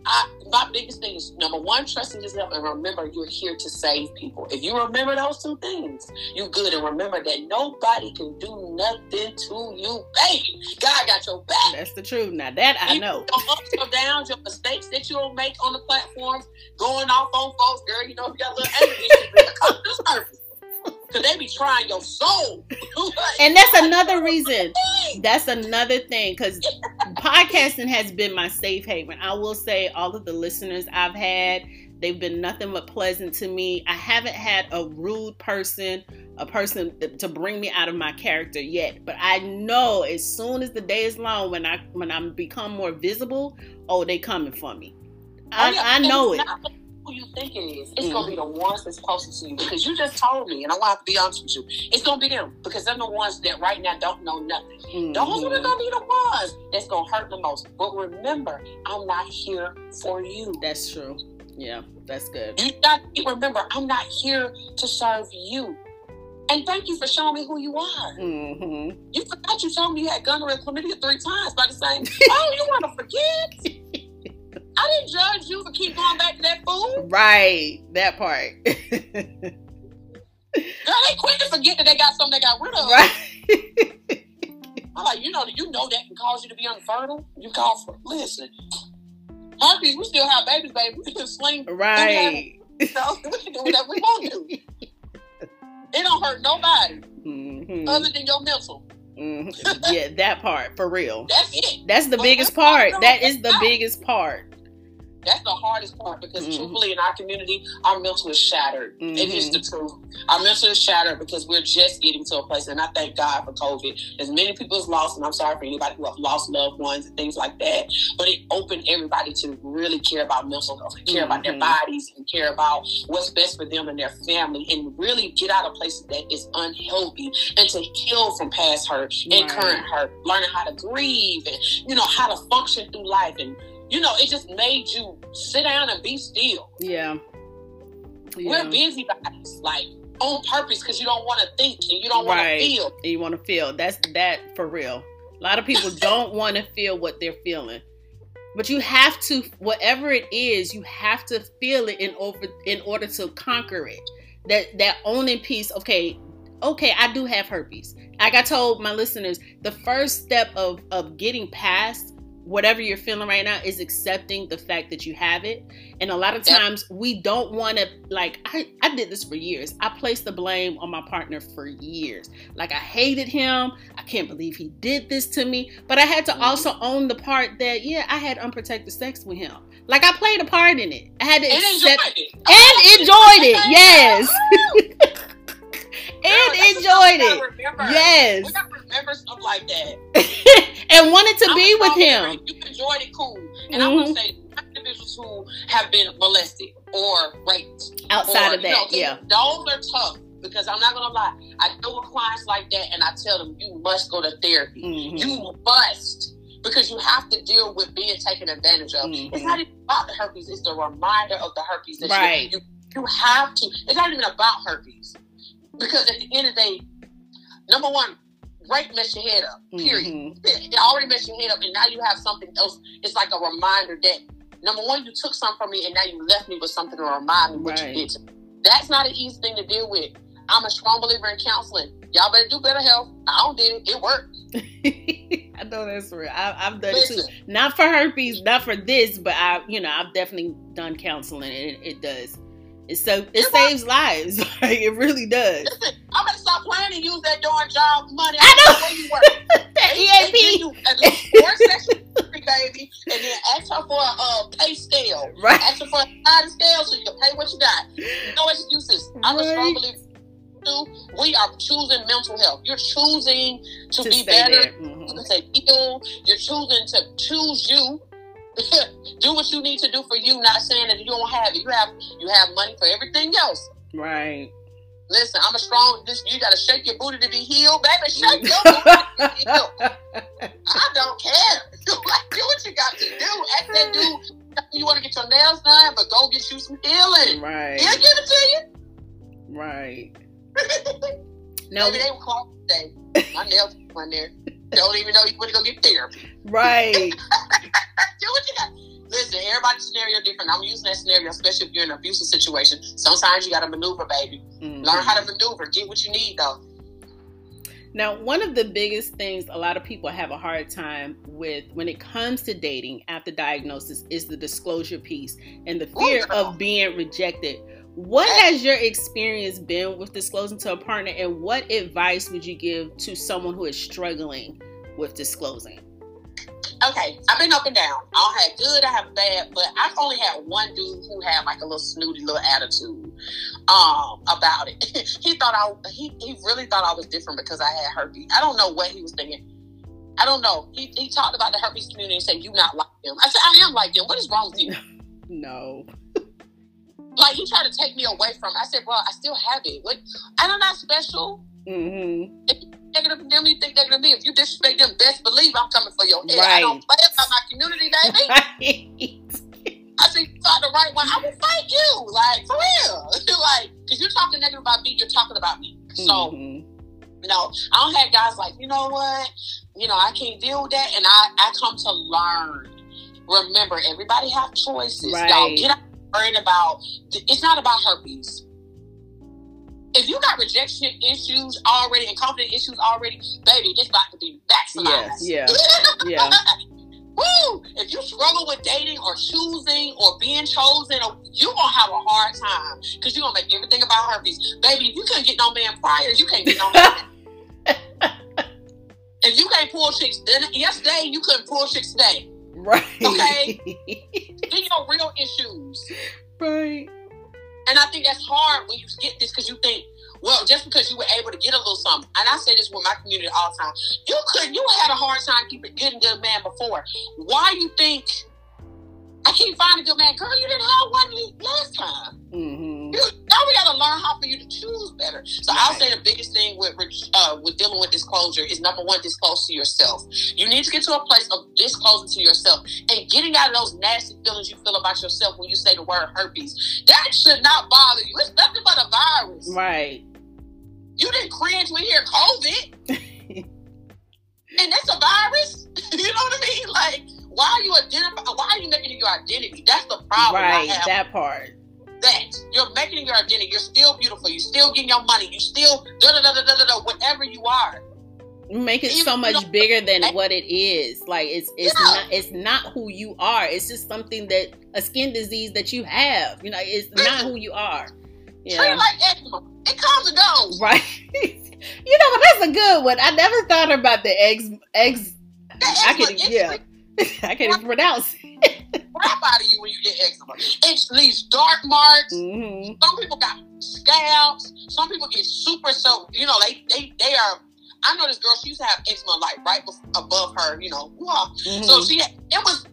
I, my biggest thing is number one, trusting yourself and remember you're here to save people. If you remember those two things, you good. And remember that nobody can do nothing to you, baby. God got your back. That's the truth. Now that I know. Your ups or downs, your mistakes that you'll make on the platforms, going off on folks, girl, you know, if you got a little issues, come to surface. Cause they be trying your soul. and that's another reason. That's another thing. Cause podcasting has been my safe haven. I will say all of the listeners I've had, they've been nothing but pleasant to me. I haven't had a rude person, a person to bring me out of my character yet. But I know as soon as the day is long, when I when I become more visible, oh, they coming for me. Oh, I, oh, yeah. I know it who you think it is. It's mm-hmm. gonna be the ones that's closest to you because you just told me, and I want to be honest with you. It's gonna be them because they're the ones that right now don't know nothing. Mm-hmm. Those are gonna be the ones that's gonna hurt the most. But remember, I'm not here for you. That's true. Yeah, that's good. You got to remember, I'm not here to serve you. And thank you for showing me who you are. Mm-hmm. You forgot you told me you had gonorrhea and chlamydia three times by the same. oh, you want to forget? I didn't judge you for keep going back to that food. Right, that part. Girl, they quick to forget that they got something they got rid of. Right. I'm like, you know, you know that can cause you to be unfertile. You call for listen. Herpes, we still have babies, baby. We can sling. Right. You know, we can do whatever we want to. It don't hurt nobody mm-hmm. other than your mental. Mm-hmm. Yeah, that part for real. That's it. That's the but biggest part. That is the biggest part. That's the hardest part because mm-hmm. truthfully in our community, our mental is shattered. Mm-hmm. It is the mm-hmm. truth. Our mental is shattered because we're just getting to a place, and I thank God for COVID. As many people have lost, and I'm sorry for anybody who have lost loved ones and things like that, but it opened everybody to really care about mental health, and care mm-hmm. about their mm-hmm. bodies, and care about what's best for them and their family, and really get out of places that is unhealthy and to heal from past hurt and right. current hurt, learning how to grieve and you know how to function through life and you know, it just made you sit down and be still. Yeah. yeah. We're busybodies, like on purpose, because you don't want to think and you don't want right. to feel. And you want to feel. That's that for real. A lot of people don't want to feel what they're feeling. But you have to, whatever it is, you have to feel it in order in order to conquer it. That that owning piece. Okay, okay, I do have herpes. Like I told my listeners, the first step of of getting past whatever you're feeling right now is accepting the fact that you have it. And a lot of times we don't want to like I, I did this for years. I placed the blame on my partner for years. Like I hated him. I can't believe he did this to me. But I had to mm-hmm. also own the part that yeah, I had unprotected sex with him. Like I played a part in it. I had to and accept enjoyed it. and enjoyed it. Yes. and enjoyed it. Remember, yes. We gotta remember stuff like that. and wanted to I'm be with him. You enjoyed it, cool. And mm-hmm. I want to say, individuals who have been molested or raped. Outside or, of that, you know, yeah. Those are tough because I'm not gonna lie. I deal with clients like that, and I tell them you must go to therapy. Mm-hmm. You must because you have to deal with being taken advantage of. Mm-hmm. It's not even about the herpes; it's the reminder of the herpes that right. you, you you have to. It's not even about herpes because at the end of the day, number one, rape mess your head up. Period. Mm-hmm. It, already messed your head up, and now you have something else. It's like a reminder that number one, you took something from me, and now you left me with something to remind me what right. you did. That's not an easy thing to deal with. I'm a strong believer in counseling. Y'all better do BetterHelp. I don't did it. It worked. I know that's real. I, have done Listen. it too. Not for herpes, not for this, but I, you know, I've definitely done counseling. And it, it does. It so it saves lives. like it really does. Listen, I'm gonna stop playing and use that darn job money. I, I know where you work. that EAP. at least four sessions, baby, and then ask her for a uh, pay scale. Right. Ask her for a sliding scale so you can pay what you got. No excuses. I'm right. a strong believer. We are choosing mental health. You're choosing to, to be better. Mm-hmm. To say heal. You're choosing to choose you do what you need to do for you. Not saying that you don't have it. You have you have money for everything else. Right. Listen, I'm a strong. This you got to shake your booty to be healed, baby. Shake your booty to be healed. I don't care. like, do what you got to do. Ask that dude you want to get your nails done, but go get you some healing. Right. He'll give it to you. Right. no. Maybe they were called today. My nails went there. Don't even know you want to go get therapy. Right. Do what you got. Listen, everybody's scenario different. I'm using that scenario, especially if you're in an abusive situation. Sometimes you got to maneuver, baby. Mm-hmm. Learn how to maneuver. Get what you need, though. Now, one of the biggest things a lot of people have a hard time with when it comes to dating after diagnosis is the disclosure piece and the fear Ooh, of being rejected. What has your experience been with disclosing to a partner, and what advice would you give to someone who is struggling with disclosing? Okay, I've been up and down. I have good, I have bad, but I've only had one dude who had like a little snooty little attitude um, about it. he thought I he, he really thought I was different because I had herpes. I don't know what he was thinking. I don't know. He, he talked about the herpes community and said, You not like them. I said, I am like them. What is wrong with you? no. Like he tried to take me away from it. I said, Well, I still have it. What and I'm not special. Mm-hmm. If you negative them, you think negative me. If you disrespect them, best believe I'm coming for your head. Right. I don't play about my community, baby. Right. I see you thought the right one. I will fight you, like for real. like, because you're talking negative about me, you're talking about me. So, mm-hmm. you know, I don't have guys like, you know what, you know, I can't deal with that, and I I come to learn. Remember, everybody have choices. Right. Y'all get out worried about. It's not about herpes if you got rejection issues already and confidence issues already, baby, it's about to be backsliding. Yes, yeah, yeah. Woo! If you struggle with dating or choosing or being chosen, you're gonna have a hard time because you're gonna make everything about herpes. Baby, if you couldn't get no man prior, you can't get no man. if you can't pull chicks, then yesterday you couldn't pull chicks today. Right. Okay. These are real issues. Right. And I think that's hard when you get this because you think, well, just because you were able to get a little something, and I say this with my community all the time, you couldn't, you had a hard time keeping getting good man before. Why you think I can't find a good man? Girl, you didn't have one last time. Mm-hmm. You, now we got to learn how for you to choose better. So right. I'll say the biggest thing with uh, with dealing with disclosure is number one, disclose to yourself. You need to get to a place of disclosing to yourself and getting out of those nasty feelings you feel about yourself when you say the word herpes. That should not bother you. It's nothing but a virus. Right. You didn't cringe when you hear COVID. and that's a virus. you know what I mean? Like why are you identify? Why are you making it your identity? That's the problem. Right, that part. That you're making your identity. You're still beautiful. You're still getting your money. You still da da da da da da whatever you are. You make it Even so much bigger than what it is. Like it's it's yeah. not it's not who you are. It's just something that a skin disease that you have. You know, it's not who you are. Yeah. Treat like eczema. It comes and goes. Right. you know, but that's a good one. I never thought about the eggs eggs. I can yeah. I can't even pronounce it. Crap out of you when you get eczema. It leaves dark marks. Mm-hmm. Some people got scalps. Some people get super so you know they they they are. I know this girl. She used to have eczema like right above her. You know, mm-hmm. so she it was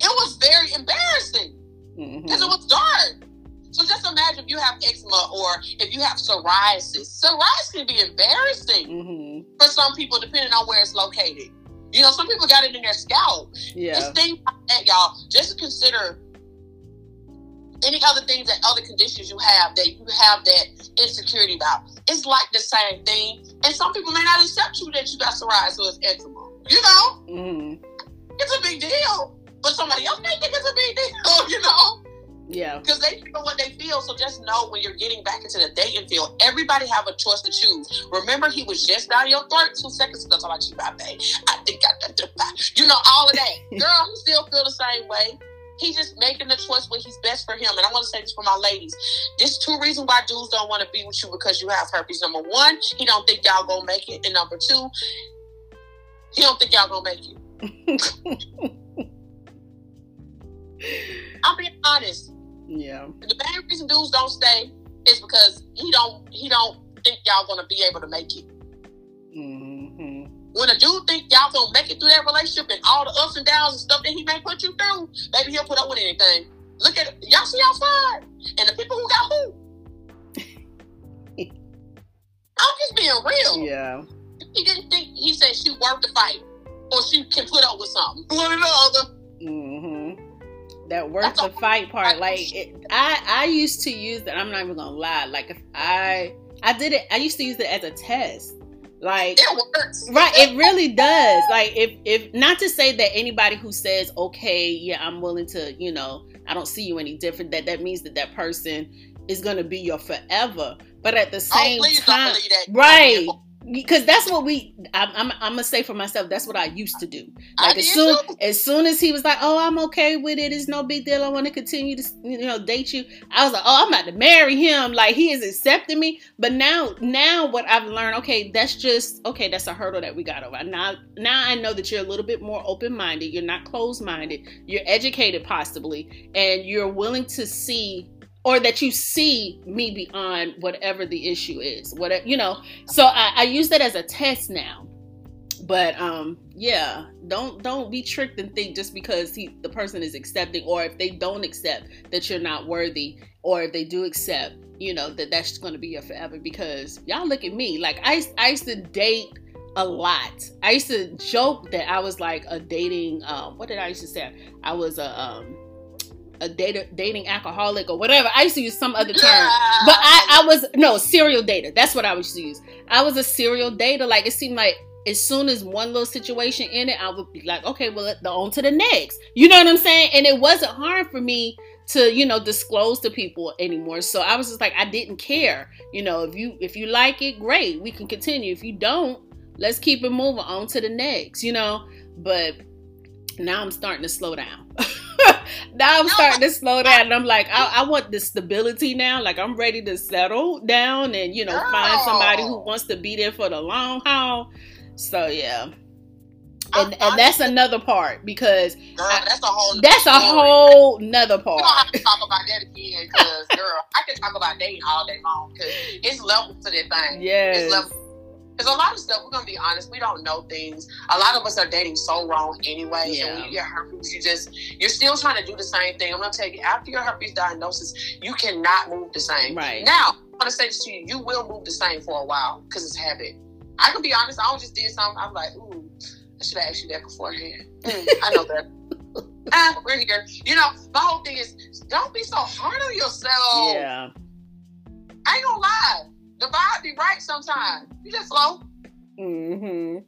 it was very embarrassing. because mm-hmm. it was dark. So just imagine if you have eczema or if you have psoriasis. Psoriasis can be embarrassing mm-hmm. for some people, depending on where it's located. You know, some people got it in their scalp. Yeah. Just think about that, y'all. Just consider any other things that other conditions you have that you have that insecurity about. It's like the same thing. And some people may not accept you that you got psoriasis or eczema. You know? Mm-hmm. It's a big deal. But somebody else may think it's a big deal, you know? Yeah. Because they feel what they feel. So just know when you're getting back into the dating field, everybody have a choice to choose. Remember, he was just down your throat two seconds ago talking about you, baby. I think I got the You know, all of that. Girl, he still feel the same way. He's just making the choice what he's best for him. And I want to say this for my ladies. There's two reasons why dudes don't want to be with you because you have herpes. Number one, he don't think y'all gonna make it. And number two, he don't think y'all gonna make it. I'm being honest. Yeah. The main reason dudes don't stay is because he don't he don't think y'all gonna be able to make it. Mm-hmm. When a dude think y'all gonna make it through that relationship and all the ups and downs and stuff that he may put you through, maybe he'll put up with anything. Look at y'all see outside and the people who got who. I'm just being real. Yeah. He didn't think he said she worth the fight or she can put up with something. One or the other. Mm-hmm that worth the fight part. Like it, I, I used to use that. I'm not even gonna lie. Like if I, I did it. I used to use it as a test. Like it works. Right, it really does. Like if if not to say that anybody who says okay, yeah, I'm willing to, you know, I don't see you any different. That that means that that person is gonna be your forever. But at the same time, right? Because that's what we I'm, I'm, I'm, gonna say for myself that's what i used to do. Like as soon as soon as he was like oh i'm okay with it. It's no big deal. I want to continue to you know date you i was like oh i'm about to marry him. Like he is accepting me. But now now what i've learned okay that's just okay that's a hurdle that we got over. Now now i know that you're a little bit more open-minded. You're not closed-minded. You're educated possibly and you're willing to see or that you see me beyond whatever the issue is whatever you know? So I, I, use that as a test now. But um yeah don't don't be tricked and think just because he the person is accepting or if they don't accept that you're not worthy or if they do accept you know that that's going to be your forever because y'all look at me. Like I, I used to date a lot. I used to joke that i was like a dating um what did i used to say? I was a um a data, dating alcoholic or whatever. I used to use some other term, but I, I was no serial dater. That's what I used to use. I was a serial dater. Like it seemed like as soon as one little situation it, I would be like, okay, well, on to the next. You know what I'm saying? And it wasn't hard for me to, you know, disclose to people anymore. So I was just like, I didn't care. You know, if you if you like it, great, we can continue. If you don't, let's keep it moving on to the next. You know, but now I'm starting to slow down. now I'm starting to slow down and I'm like, I, I, want the stability now. Like I'm ready to settle down and, you know, find somebody who wants to be there for the long haul. So yeah. And, and that's another part because girl, that's a whole that's a whole nother part. We don't have to talk about that again because girl, I can talk about dating all day long because it's levels to that thing. Yeah, it's levels because a lot of stuff, we're gonna be honest, we don't know things. A lot of us are dating so wrong anyway. Yeah. And when you get herpes, you just you're still trying to do the same thing. I'm gonna tell you, after your herpes diagnosis, you cannot move the same. Right. Now, I'm gonna say this to you, you will move the same for a while because it's habit. I can be honest, I just did something, I'm like, ooh, I should have asked you that beforehand. Mm, I know that. ah, we're here. You know, my whole thing is don't be so hard on yourself. Yeah. I ain't gonna lie the vibe be right sometimes. You just slow. Mm-hmm.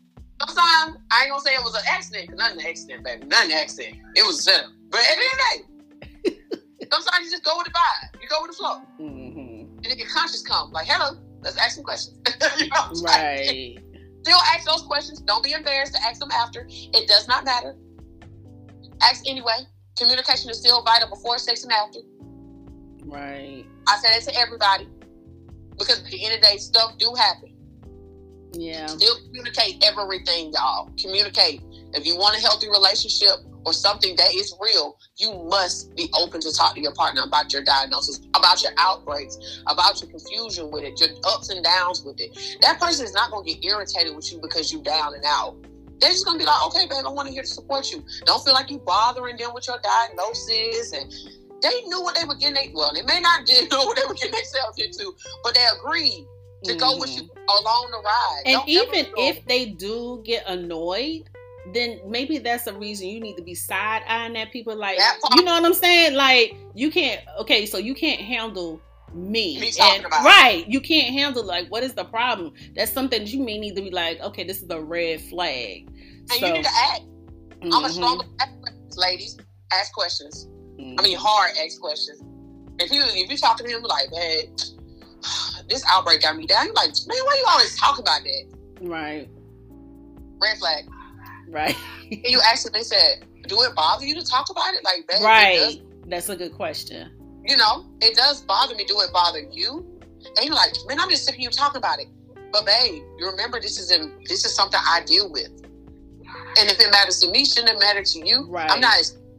Sometimes I ain't gonna say it was an accident, cause nothing an accident, baby. Nothing accident. It was a setup. But at the end of the day, sometimes you just go with the vibe. You go with the flow. Mm-hmm. And then your conscience come. Like, hello, let's ask some questions. you know right. Still ask those questions. Don't be embarrassed to ask them after. It does not matter. Ask anyway. Communication is still vital before sex and after. Right. I say that to everybody because at the end of the day, stuff do happen. Yeah. Still communicate everything, y'all. Communicate. If you want a healthy relationship or something that is real, you must be open to talk to your partner about your diagnosis, about your outbreaks, about your confusion with it, your ups and downs with it. That person is not going to get irritated with you because you're down and out. They're just gonna be like, okay, babe, I want to here to support you. Don't feel like you're bothering them with your diagnosis and they knew what they were getting. They, well, they may not did know what they were getting themselves into, but they agreed to mm-hmm. go with you mm-hmm. along the ride. And Don't even if they do get annoyed, then maybe that's the reason you need to be side eyeing at people. Like, you know what I'm saying? Like, you can't. Okay, so you can't handle me. me and, right. You can't handle like what is the problem? That's something that you may need to be like, okay, this is a red flag. And so, you need to act. Mm-hmm. I'm a strong ladies. Ask questions. Mm-hmm. I mean, hard ask questions. If you if you talk to him like, man, this outbreak got me down, you're like, man, why you always talk about that? Right. Red flag. Right. and you asked him, they said, do it bother you to talk about it? Like, babe, right. That's a good question. You know, it does bother me. Do it bother you? And you're like, man, I'm just sick of you talking about it. But babe, you remember this is in, this is something I deal with. And if it matters to me, shouldn't it matter to you? Right. I'm not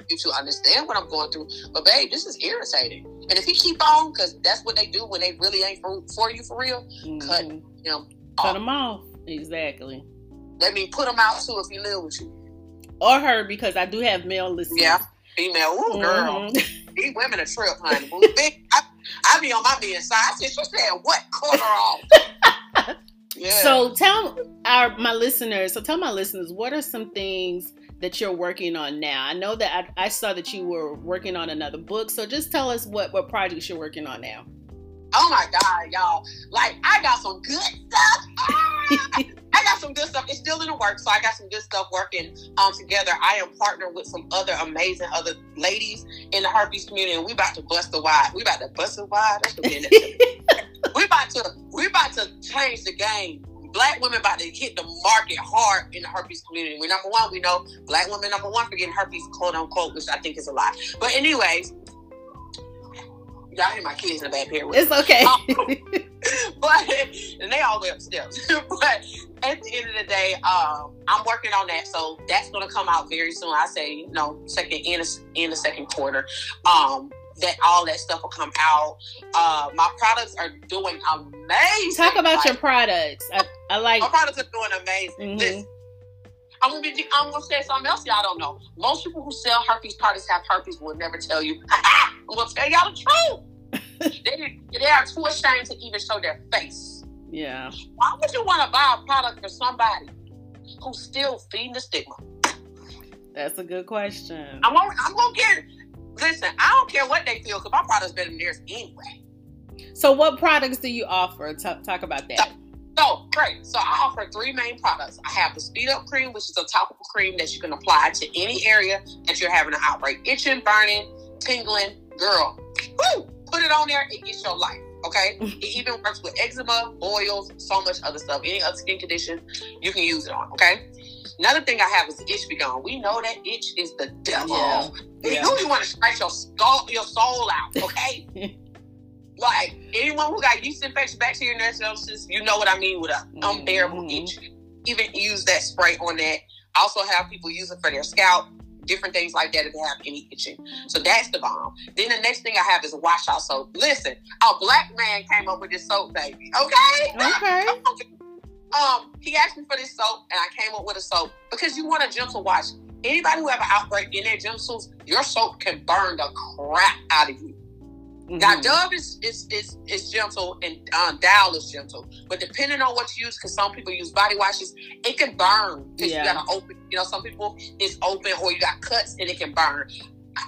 you to understand what I'm going through. But babe, this is irritating. And if he keep on, because that's what they do when they really ain't for, for you for real, mm-hmm. cut him Cut off. him off. Exactly. Let me put him out too if he live with you. Or her, because I do have male listeners. Yeah, female. Ooh, girl. Mm-hmm. These women are trip, honey. I, I be on my being side. I said, she said, what? Cut her off. Yeah. So tell our my listeners. So tell my listeners, what are some things that you're working on now? I know that I, I, saw that you were working on another book. So just tell us what what projects you're working on now. Oh my God, y'all! Like I got some good stuff. I got some good stuff. It's still in the works, so I got some good stuff working um together. I am partnered with some other amazing other ladies in the herpes community, and we about to bust the wide. We about to bust the wide. We about to we about to change the game black women about to hit the market hard in the herpes community. We number one, we know black women number one for getting herpes, quote unquote, which I think is a lie. But anyways, y'all hear my kids in the back here. It's okay. Um, but and they all way upstairs. but at the end of the day, um, I'm working on that, so that's gonna come out very soon. I say, you know, second in a, in the second quarter. Um, that all that stuff will come out. Uh, my products are doing amazing. Talk about like, your products. I, I, like my products are doing amazing. Mm-hmm. I'm gonna be. I'm gonna say something else y'all don't know. Most people who sell herpes products have herpes will never tell you. I'm gonna tell y'all the truth. they, they are too ashamed to even show their face. Yeah. Why would you want to buy a product for somebody who's still feeding the stigma? That's a good question. I'm gonna, I'm gonna get Listen, I don't care what they feel because my product's better than theirs anyway. So, what products do you offer? T- talk about that. So, so, great. So, I offer three main products. I have the Speed Up Cream, which is a topical cream that you can apply to any area that you're having an outbreak itching, burning, tingling. Girl, woo, put it on there, it gets your life. Okay, it even works with eczema, boils, so much other stuff. Any other skin condition, you can use it on. Okay. Another thing I have is itch be gone. We know that itch is the devil. Yeah. yeah. You want to scratch your skull, your soul out, okay? like anyone who got yeast infection, bacteria, nurses, you know what I mean with mm-hmm. unbearable mm-hmm. itch. Even use that spray on that. Also have people use it for their scalp, different things like that if they have any itching. So that's the bomb. Then the next thing I have is a wash out soap. Listen, a black man came up with this soap, baby. Okay? Okay. Um, he asked me for this soap, and I came up with a soap because you want a gentle wash. Anybody who have an outbreak in their genitals, your soap can burn the crap out of you. Mm-hmm. Now, Dove is, is is is gentle and um, Dial is gentle, but depending on what you use, because some people use body washes, it can burn because yeah. you got to open. You know, some people it's open or you got cuts and it can burn.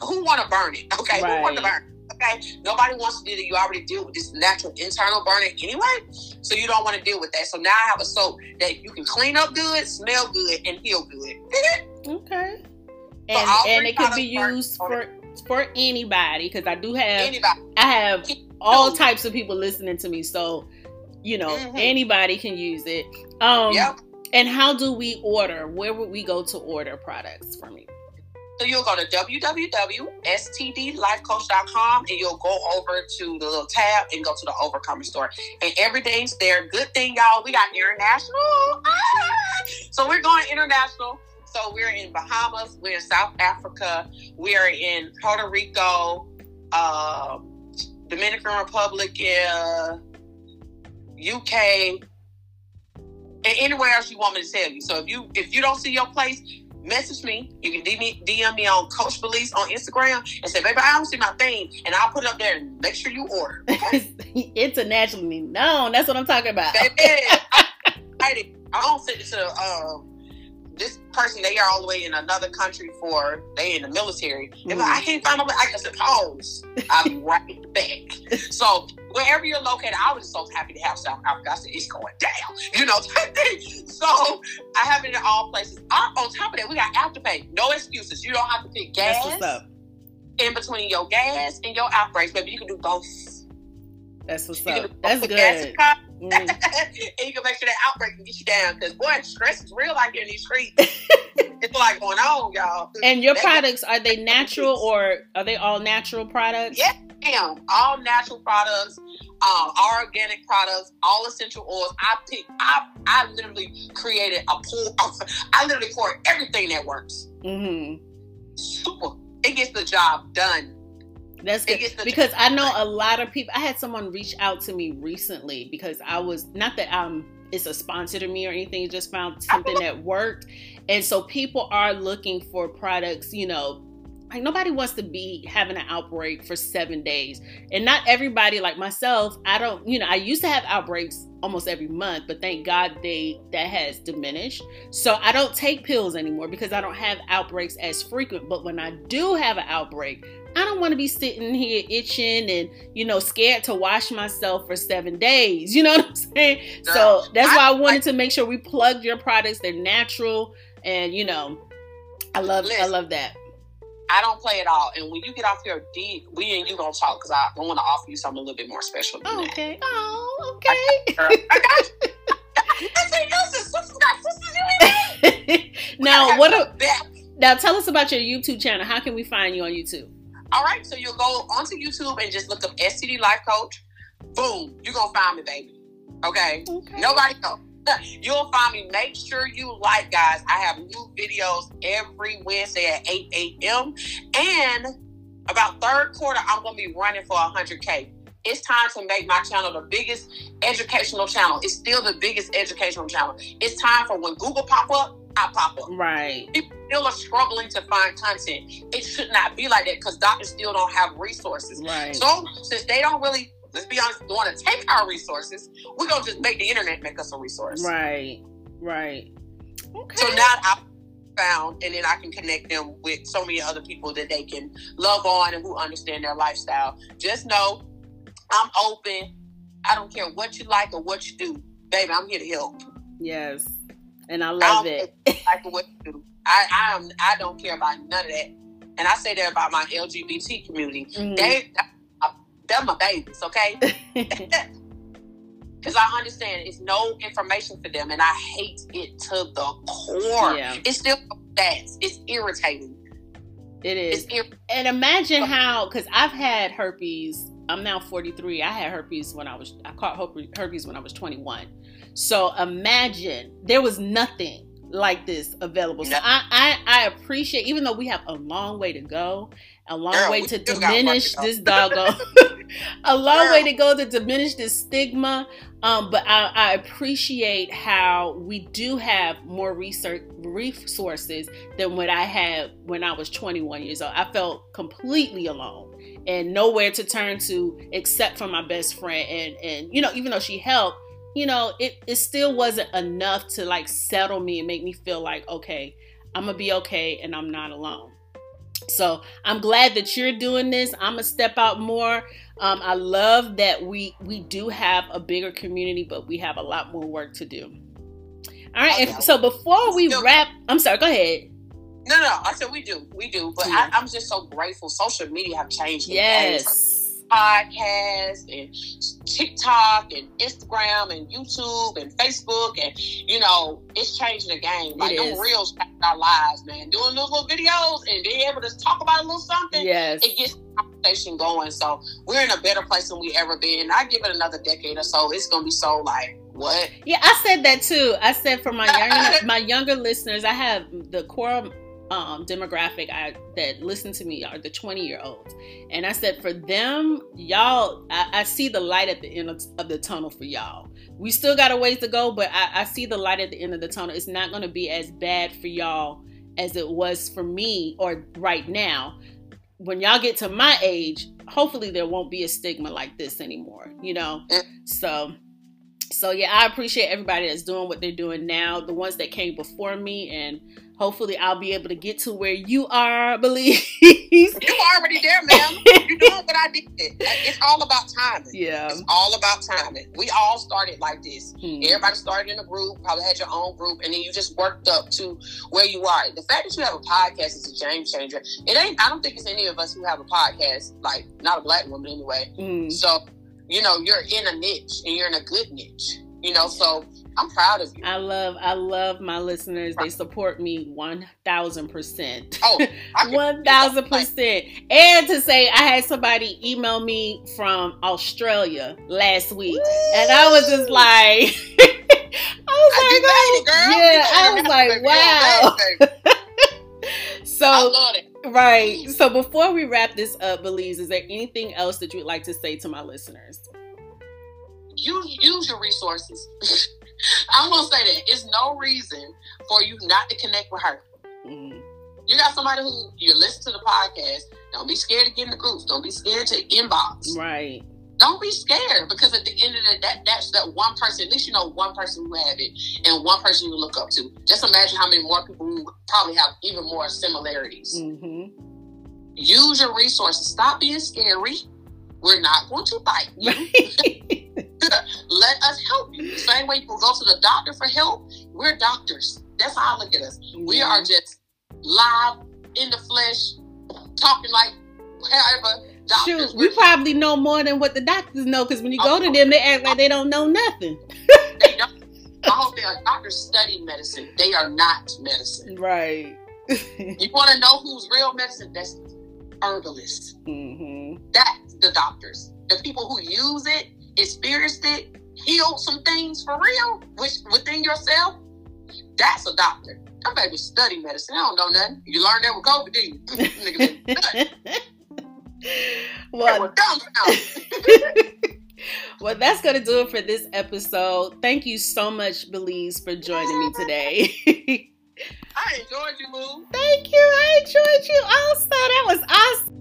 Who want to burn it? Okay, right. who want to burn? Okay, nobody wants to do that. You already deal with this natural internal burning anyway, so you don't want to deal with that. So now I have a soap that you can clean up good, smell good, and heal good. okay, and and it can be used for for anybody because I do have anybody. I have all types of people listening to me, so you know mm-hmm. anybody can use it. Um, yep. And how do we order? Where would we go to order products from you? So you'll go to www.stdlifecoach.com and you'll go over to the little tab and go to the Overcomer store. And everything's there. Good thing, y'all, we got international. Ah! So we're going international. So we're in Bahamas, we're in South Africa, we are in Puerto Rico, uh, Dominican Republic, uh, UK, and anywhere else you want me to tell you. So if you if you don't see your place, message me. You can DM, DM me on Coach Belize on Instagram and say, baby, I don't see my thing. And I'll put it up there and make sure you order. Okay? Internationally known. That's what I'm talking about. Baby, I, I don't send it to um, this person. They are all the way in another country for, they in the military. Mm-hmm. If I can't find them, I can suppose I'll be right back. So wherever you're located, I was so happy to have South Africa. I said, it's going down, you know, So I have it in all places. on top of that, we got Afterpay. No excuses. You don't have to pick gas What's up in between your gas and your outbreaks, baby. You can do both. That's what's up. That's good. Mm. and you can make sure that outbreak can get you down because boy, stress is real out here in these streets. it's like going on, y'all. And your products are they natural or are they all natural products? Yeah, damn, all natural products, um, all organic products, all essential oils. I pick, I, I literally created a pool. I literally pour everything that works. Mm-hmm. Super. It gets the job done. That's good because I know a lot of people. I had someone reach out to me recently because I was not that um it's a sponsor to me or anything. Just found something that worked, and so people are looking for products. You know, like nobody wants to be having an outbreak for seven days. And not everybody like myself i don't you know i used to have outbreaks almost every month but thank god they that has diminished. So i don't take pills anymore because i don't have outbreaks as frequent. But when i do have an outbreak i don't want to be sitting here itching and you know scared to wash myself for seven days. You know what i'm saying? So that's why i wanted to make sure we plugged your products. They're natural and you know i love i love that I don't play at all. And when you get off your D, we and you gonna talk because I want to offer you something a little bit more special. Than okay. That. Oh, okay. I, I got you. I say, no, sisters got sisters in Now, what? A, now, tell us about your YouTube channel. How can we find you on YouTube? All right, so you'll go onto YouTube and just look up STD Life Coach. Boom, you're gonna find me, baby. Okay. okay. Nobody else. You'll find me. Make sure you like, guys. I have new videos every Wednesday at 8 a.m. And about third quarter, I'm going to be running for 100K. It's time to make my channel the biggest educational channel. It's still the biggest educational channel. It's time for when Google pop up, I pop up. Right. People still are struggling to find content. It should not be like that because doctors still don't have resources. Right. So since they don't really let's be honest, don't want to take our resources. We're gonna just make the internet make us a resource. Right. Right. Okay. So now I found and then I can connect them with so many other people that they can love on and who understand their lifestyle. Just know I'm open. I don't care what you like or what you do. Baby, I'm here to help. Yes. And I love I it. like what you do. I, I am I don't care about none of that. And I say that about my LGBT community. Mm-hmm. They they're my babies, okay? Because I understand it's no information for them, and I hate it to the core. Yeah. It's still that it's irritating. It is. Ir- and imagine how, because I've had herpes. I'm now 43. I had herpes when I was, I caught herpes when I was 21. So imagine there was nothing like this available. So I, I, I appreciate, even though we have a long way to go, a long Girl, way to diminish this doggone, a long Girl. way to go to diminish this stigma. Um, but I, I appreciate how we do have more research resources than what I had when I was 21 years old. I felt completely alone and nowhere to turn to except for my best friend. And and you know, even though she helped, you know, it, it still wasn't enough to like settle me and make me feel like, okay, I'm gonna be okay and I'm not alone. So I'm glad that you're doing this. I'm gonna step out more. Um, I love that we we do have a bigger community, but we have a lot more work to do. All right. Okay. so before we wrap, I'm sorry. Go ahead. No, no. I said we do, we do. But yeah. I, am just so grateful. Social media have changed. Yes podcast and TikTok and Instagram and YouTube and Facebook and you know it's changing the game. Like them reels our lives, man. Doing those little videos and being able to talk about a little something, yes, it gets conversation going. So we're in a better place than we ever been. I give it another decade or so, it's gonna be so like what? Yeah, I said that too. I said for my younger my younger listeners, I have the core um, demographic I, that listen to me are the 20 year olds. And I said, for them, y'all, I, I see the light at the end of, of, the tunnel for y'all. We still got a ways to go, but I, I see the light at the end of the tunnel. It's not going to be as bad for y'all as it was for me or right now when y'all get to my age hopefully there won't be a stigma like this anymore you know mm. so so yeah i appreciate everybody that's doing what they're doing now the ones that came before me and hopefully I'll be able to get to where you are, believe. you already there, ma'am. You're doing what I did. It's all about timing. Yeah. It's all about timing. We all started like this. Hmm. Everybody started in a group, probably had your own group, and then you just worked up to where you are. The fact that you have a podcast is a game changer. It ain't I don't think it's any of us who have a podcast, like not a black woman anyway. Hmm. So, you know, you're in a niche and you're in a good niche. You know, so I'm proud of you. I love, I love my listeners. They support me one thousand percent. Oh, one thousand percent. And to say, I had somebody email me from Australia last week, Woo! and I was just like, I was I like, oh, yeah, I was like, wow. so, right. So before we wrap this up, Belize, is there anything else that you'd like to say to my listeners? You use your resources. I'm gonna say that it's no reason for you not to connect with her. Mm-hmm. You got somebody who you listen to the podcast. Don't be scared to get in the groups. Don't be scared to inbox. Right. Don't be scared because at the end of the day, that that's that one person. At least you know one person who have it and one person you look up to. Just imagine how many more people who probably have even more similarities. Mm-hmm. Use your resources. Stop being scary. We're not going to bite you. Let us help you. The same way you can go to the doctor for help, we're doctors. That's how I look at us. Yeah. We are just live in the flesh, talking like whatever. Doctors, Shoot, we probably know more than what the doctors know because when you go to them, they act like they don't know nothing. they don't. I hope they are doctors study medicine. They are not medicine. Right. you want to know who's real medicine? That's herbalists. Mm-hmm. That's the doctors. The people who use it experienced it, healed some things for real, which within yourself, that's a doctor. That baby study medicine. I don't know nothing. You learned that with COVID, didn't you? well, well, that's going to do it for this episode. Thank you so much, Belize, for joining me today. I enjoyed you. Thank you. I enjoyed you also. That was awesome.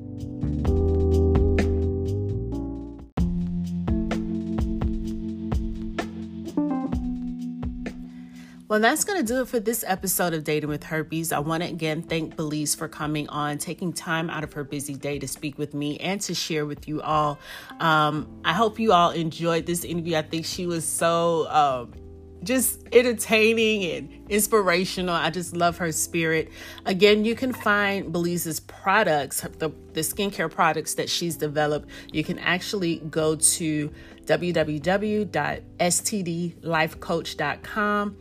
Well, that's going to do it for this episode of Dating with Herpes. I want to again thank Belize for coming on, taking time out of her busy day to speak with me and to share with you all. Um, I hope you all enjoyed this interview. I think she was so um, just entertaining and inspirational. I just love her spirit. Again, you can find Belize's products, the, the skincare products that she's developed. You can actually go to www.stdlifecoach.com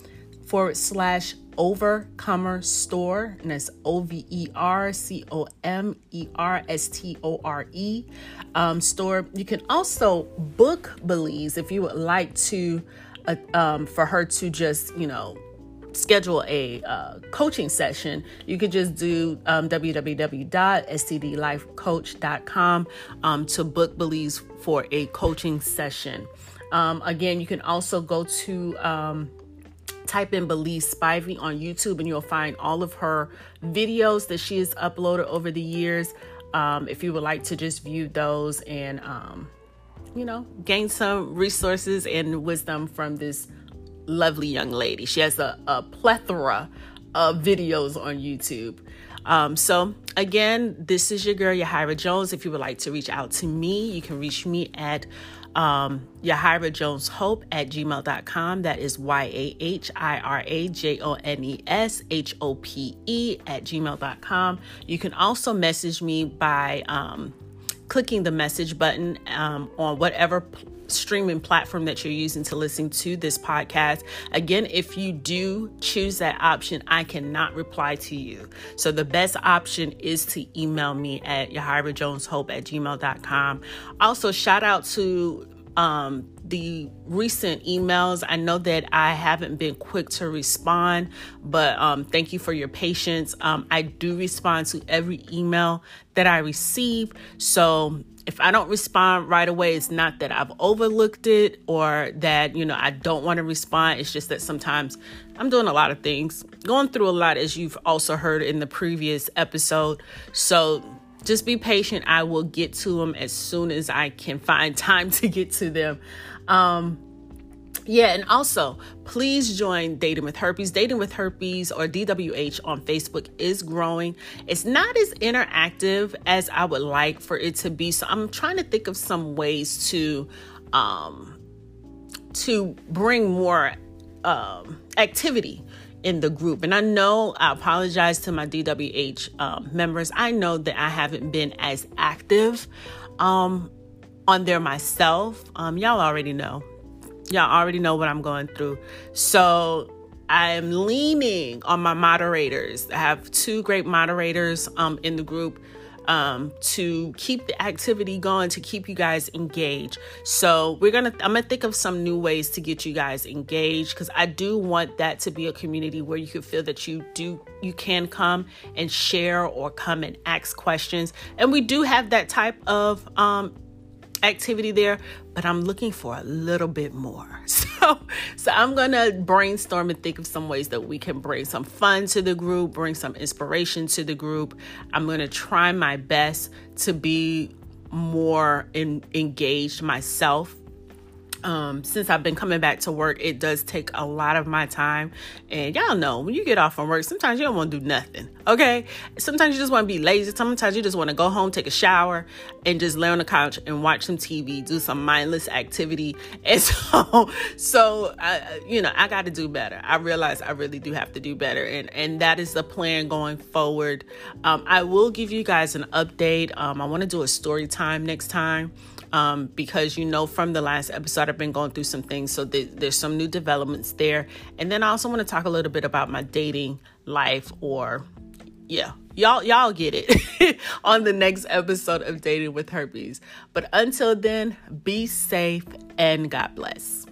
forward slash overcomer store and that's o-v-e-r-c-o-m-e-r-s-t-o-r-e um, store you can also book belize if you would like to uh, um, for her to just you know schedule a uh, coaching session, you could just do um, www.stdlifecoach.com um, to book Belize for a coaching session. Um, again, you can also go to um, type in Belize Spivey on YouTube and you'll find all of her videos that she has uploaded over the years. Um, if you would like to just view those and, um, you know, gain some resources and wisdom from this lovely young lady. She has a, a plethora of videos on YouTube. Um, so, again, this is your girl, Yahira Jones. If you would like to reach out to me, you can reach me at um, Yahira Jones Hope at gmail.com. That is Y A H I R A J O N E S H O P E at gmail.com. You can also message me by um, clicking the message button um, on whatever streaming platform that you're using to listen to this podcast. Again, if you do choose that option, I cannot reply to you. So the best option is to email me at yahirajoneshope at gmail.com. Also, shout out to um, the recent emails. I know that I haven't been quick to respond, but um, thank you for your patience. Um, I do respond to every email that I receive. So if I don't respond right away, it's not that I've overlooked it or that, you know, I don't want to respond. It's just that sometimes I'm doing a lot of things, going through a lot, as you've also heard in the previous episode. So just be patient. I will get to them as soon as I can find time to get to them. Um, yeah, and also please join Dating with Herpes. Dating with Herpes or DWH on Facebook is growing. It's not as interactive as I would like for it to be. So I'm trying to think of some ways to um to bring more um activity in the group. And I know I apologize to my DWH um, members. I know that I haven't been as active um, on there myself. Um, y'all already know. Y'all already know what I'm going through. So I'm leaning on my moderators. I have two great moderators um, in the group um, to keep the activity going, to keep you guys engaged. So we're gonna, I'm gonna think of some new ways to get you guys engaged because I do want that to be a community where you can feel that you do, you can come and share or come and ask questions. And we do have that type of um, activity there, but I'm looking for a little bit more. So, so I'm gonna brainstorm and think of some ways that we can bring some fun to the group, bring some inspiration to the group. I'm gonna try my best to be more in, engaged myself um, since I've been coming back to work, it does take a lot of my time. And y'all know when you get off from work, sometimes you don't want to do nothing. Okay. Sometimes you just want to be lazy. Sometimes you just want to go home, take a shower, and just lay on the couch and watch some TV, do some mindless activity. And so, so I, you know, I got to do better. I realize I really do have to do better, and and that is the plan going forward. Um, I will give you guys an update. Um, I want to do a story time next time um, because you know from the last episode I've been going through some things, so th- there's some new developments there. And then I also want to talk a little bit about my dating life, or yeah, y'all y'all get it on the next episode of Dating with Herpes. But until then, be safe and God bless.